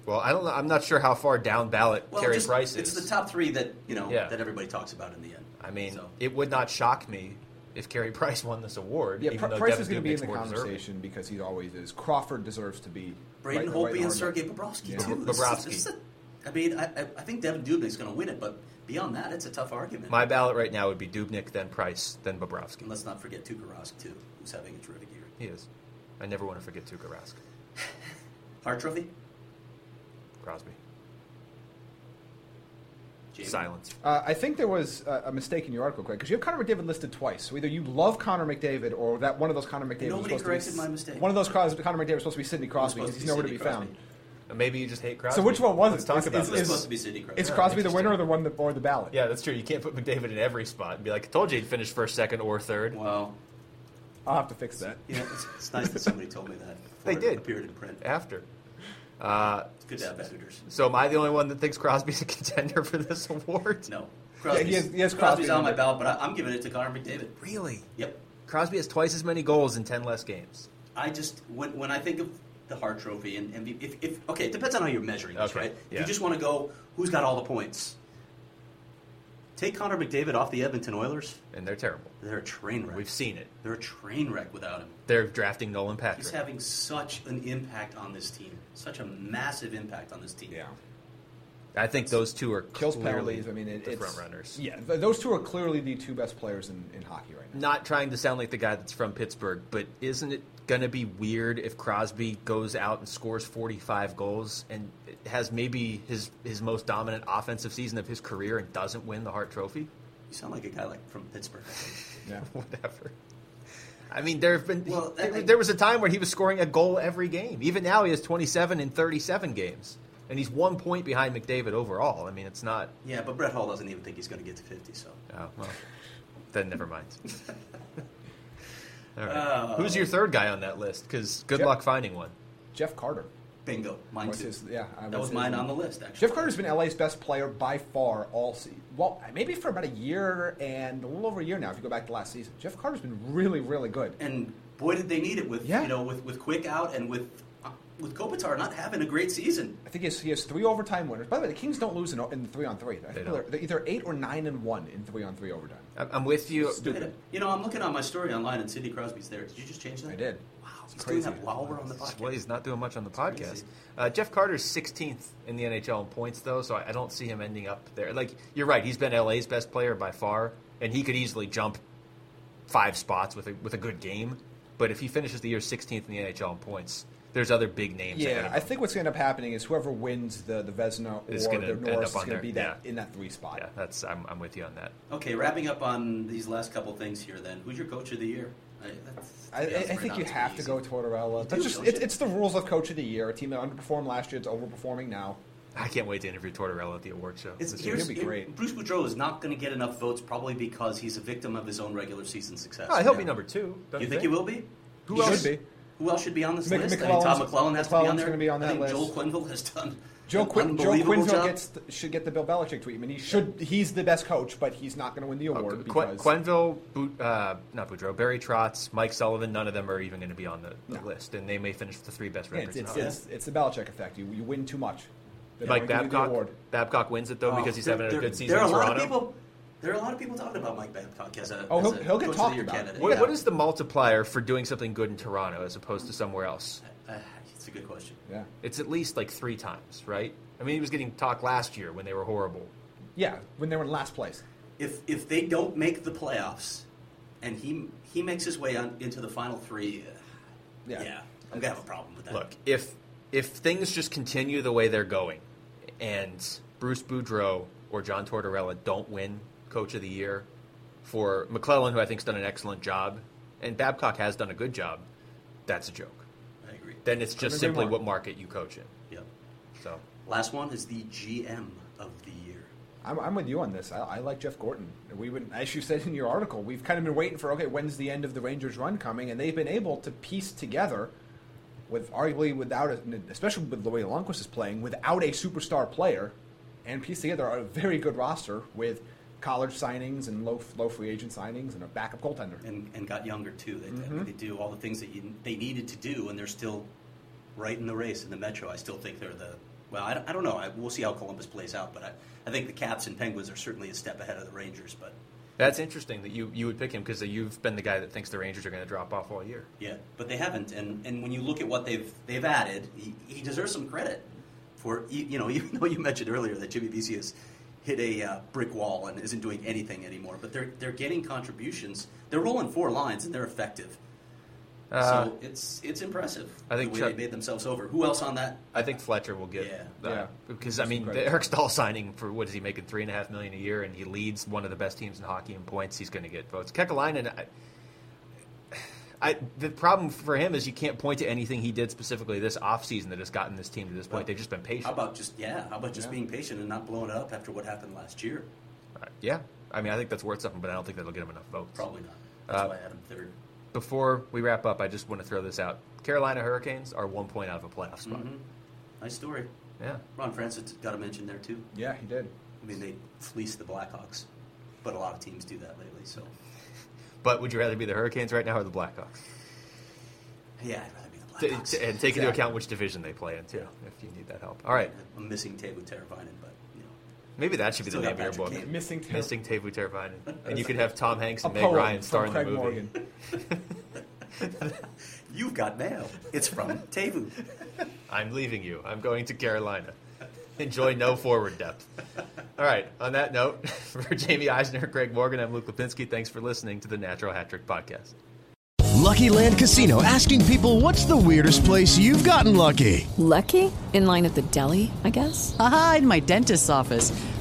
Well, I don't know. I'm not sure how far down ballot Well, Carey just- Price is. It's the top three that you know Yeah. that everybody talks about in the end. I mean, So- it would not shock me if Carey Price won this award. yeah. even Pr- though Price Devan is going to be in the more deserving. conversation because he always is. Crawford deserves to be. Braden right- Holtby right and on Sergei that. Bobrovsky Yeah. too. This is- Bobrovsky. this is a- I mean, I, I- I think Devan Dubnyk is going to win it, but beyond that, it's a tough argument. My ballot right now would be Dubnyk, then Price, then Bobrovsky. and let's not forget Tuukka Rask too, who's having a terrific year. He is. I never want to forget Tuukka Rask. Hart Trophy, Crosby. Jaime? Silence. Uh, I think there was a, a mistake in your article, Craig, because you have Connor McDavid listed twice. So either you love Connor McDavid, or that one of those Connor McDavid. was Nobody supposed corrected to be, my mistake. One of those Cros- Connor McDavid was supposed to be Sidney Crosby because he's be nowhere to be Sidney found. Crosby. Maybe you just hate Crosby. So which one was Let's it? talk Is- about is- this. It's supposed to be Sidney Crosby. Is Yeah, Crosby the winner or the one that, or the ballot? Yeah, that's true. You can't put McDavid in every spot and be like, I told you he'd finish first, second, or third. Well, I'll have to fix that. you know, it's, it's nice that somebody told me that. They before it did. appeared in print. After. Uh, It's good to have editors. so am I the only one that thinks Crosby's a contender for this award? No, Yeah, Crosby's, he has- he has Crosby's Crosby on my ballot, but I, I'm giving it to Connor McDavid. Really? Yep. Crosby has twice as many goals in 10 less games. I just when when I think of the Hart Trophy and, and if, if okay, it depends on how you're measuring this, Okay, right? If yeah. you just want to go, who's got all the points? Take Connor McDavid off the Edmonton Oilers. And they're terrible. They're a train wreck. We've seen it. They're a train wreck without him. They're drafting Nolan Patrick. He's having such an impact on this team, such a massive impact on this team. Yeah. I think those two are Kills clearly penalties. I mean, it, the it's front runners. Yeah, those two are clearly the two best players in, in hockey right now. Not trying to sound like the guy that's from Pittsburgh, but isn't it going to be weird if Crosby goes out and scores 45 goals and has maybe his his most dominant offensive season of his career and doesn't win the Hart Trophy? You sound like a guy like from Pittsburgh. Yeah. Whatever. I mean, there have been. Well, there, I- there was a time where he was scoring a goal every game. Even now, he has 27 in 37 games, and he's one point behind McDavid overall. I mean, it's not. Yeah, but Brett Hull doesn't even think he's going to get to 50. So Oh, well, then never mind. All right. Oh. Who's your third guy on that list? Because good Jeff- luck finding one. Jeff Carter. Bingo. Mine Was too. his- yeah, I that was his- mine on the list. Actually, Jeff Carter's been LA's best player by far all season. Well, maybe for about a year and a little over a year now. If you go back to last season, Jeff Carter's been really, really good. and boy, did they need it with Yeah. you know with with Quick out and with uh, with Kopitar not having a great season. I think he has, he has three overtime winners. By the way, the Kings don't lose in, in three on three. I think don't. they're, they're either eight or nine and one in three on three overtime. I'm- I'm with you. You know, I'm looking on my story online, and Sidney Crosby's there. Did you just change that? I did. Wow, It's he's doing crazy. that while we're on the podcast. Well, he's not doing much on the crazy. podcast. Uh, Jeff Carter's 16th in the NHL in points, though, so I, I don't see him ending up there. Like you're right, he's been LA's best player by far, and he could easily jump five spots with a with a good game. But if he finishes the year 16th in the NHL in points, there's other big names. ahead Yeah, of I think what's going to end up happening is whoever wins the the Vezina Is or gonna the end Norris up is on going there, to be that yeah. in that three spot. Yeah, that's I'm, I'm with you on that. Okay, wrapping up on these last couple things here. Then, who's your coach of the year? I, that's, I, I, I think you it's have to go Tortorella. You That's just don't it's, the rules of coach of the year. A team that underperformed last year, it's overperforming now. I can't wait to interview Tortorella at the award show. It's, this year. here's, be great. Bruce Boudreau is not going to get enough votes, probably because he's a victim of his own regular season success. Oh, he'll be number two. Don't you you think he will be? Who He else? should Should be. Who else should be on this Mc- list? I mean, Tom McLellan's- McLellan has to be on there. be on I think list. Joel Quenneville has done Joe, Quin- Joe unbelievable Quenneville job. gets the, should get the Bill Belichick tweet. I mean, he should. He's the best coach, but he's not going to win the award Qu- because Quenneville, Boot, uh, not Boudreau, Barry Trotz, Mike Sullivan, none of them are even going to be on the, the No. list, and they may finish the three best Yeah, records. it's, it's, it's, it's the Belichick effect. You, you win too much. They Mike don't give you the Babcock. Babcock wins it though Oh, because he's having a good season There are in a lot Toronto. of people. There are a lot of people talking about Mike Babcock as a, Oh, as he'll- a he'll get coach talked of the year about. candidate. What, Yeah. what is the multiplier for doing something good in Toronto as opposed to somewhere else? Uh, it's a good question. Yeah, It's at least like three times, right? I mean, he was getting talked last year when they were horrible. yeah. When they were in last place. If if they don't make the playoffs, and he he makes his way on into the final three, uh, Yeah. yeah, I'm gonna have a problem with that. Look, if if things just continue the way they're going, and Bruce Boudreau or John Tortorella don't win Coach of the Year for McLellan, who I think's done an excellent job, and Babcock has done a good job, that's a joke. I agree. Then it's just simply what market you coach in. Yep. So Last one is the GM of the year. I'm, I'm with you on this. I, I like Jeff Gorton. We would, as you said in your article, we've kind of been waiting for okay, when's the end of the Rangers run coming, and they've been able to piece together, with arguably without, a, especially with the way Lundqvist is playing, without a superstar player, and piece together a very good roster with college signings and low low free agent signings and a backup goaltender. and, and got younger too. They, Mm-hmm. they do all the things that you, they needed to do, and they're still right in the race in the Metro. I still think they're the well. I don't, I don't know. I, we'll see how Columbus plays out, but I, I think the Caps and Penguins are certainly a step ahead of the Rangers. But that's interesting that you, you would pick him because you've been the guy that thinks the Rangers are going to drop off all year. yeah, but they haven't. And, and when you look at what they've they've added, he, he deserves some credit for you you know even though you mentioned earlier that Jimmy Vesey has hit a uh, brick wall and isn't doing anything anymore, but they're they're getting contributions. They're rolling four lines and they're effective. Uh, so it's it's impressive. I think the way Chuck- they made themselves over. Who else on that? I think Fletcher will get Yeah. that. Yeah. because I mean Right. the Eric Staal signing for what is he making three and a half million a year, and he leads one of the best teams in hockey in points. He's going to get votes. Kekalainen, I, I the problem for him is you can't point to anything he did specifically this offseason that has gotten this team to this point. Well, They've just been patient. How about just yeah? How about just Yeah. being patient and not blowing it up after what happened last year? Uh, yeah, I mean I think that's worth something, but I don't think that'll get him enough votes. Probably not. That's Uh, why I had him third. Before we wrap up, I just want to throw this out: Carolina Hurricanes are one point out of a playoff spot. Mhm. Nice story. Yeah, Ron Francis got a mention there too. Yeah, he did. I mean, they fleeced the Blackhawks, but a lot of teams do that lately. So but would you rather be the Hurricanes right now or the Blackhawks? yeah, I'd rather be the T- Blackhawks. t- and take into account which division they play in too, if you need that help. All right, I'm missing Teuvo Teravainen, but you know, maybe that should be the name of your book. Kane. Missing Ter- Missing Teuvo Teravainen, and you could have Tom Hanks and Meg Ryan star in the movie. Morgan. you've got mail. It's from Teuvo. I'm leaving you. I'm going to Carolina. Enjoy no forward depth. All right. On that note, for Jaime Eisner, Craig Morgan, I'm Luke Lapinski. Thanks for listening to the Natural Hat Trick Podcast. Lucky Land Casino asking people what's the weirdest place you've gotten lucky? Lucky? In line at the deli, I guess? Aha, in my dentist's office.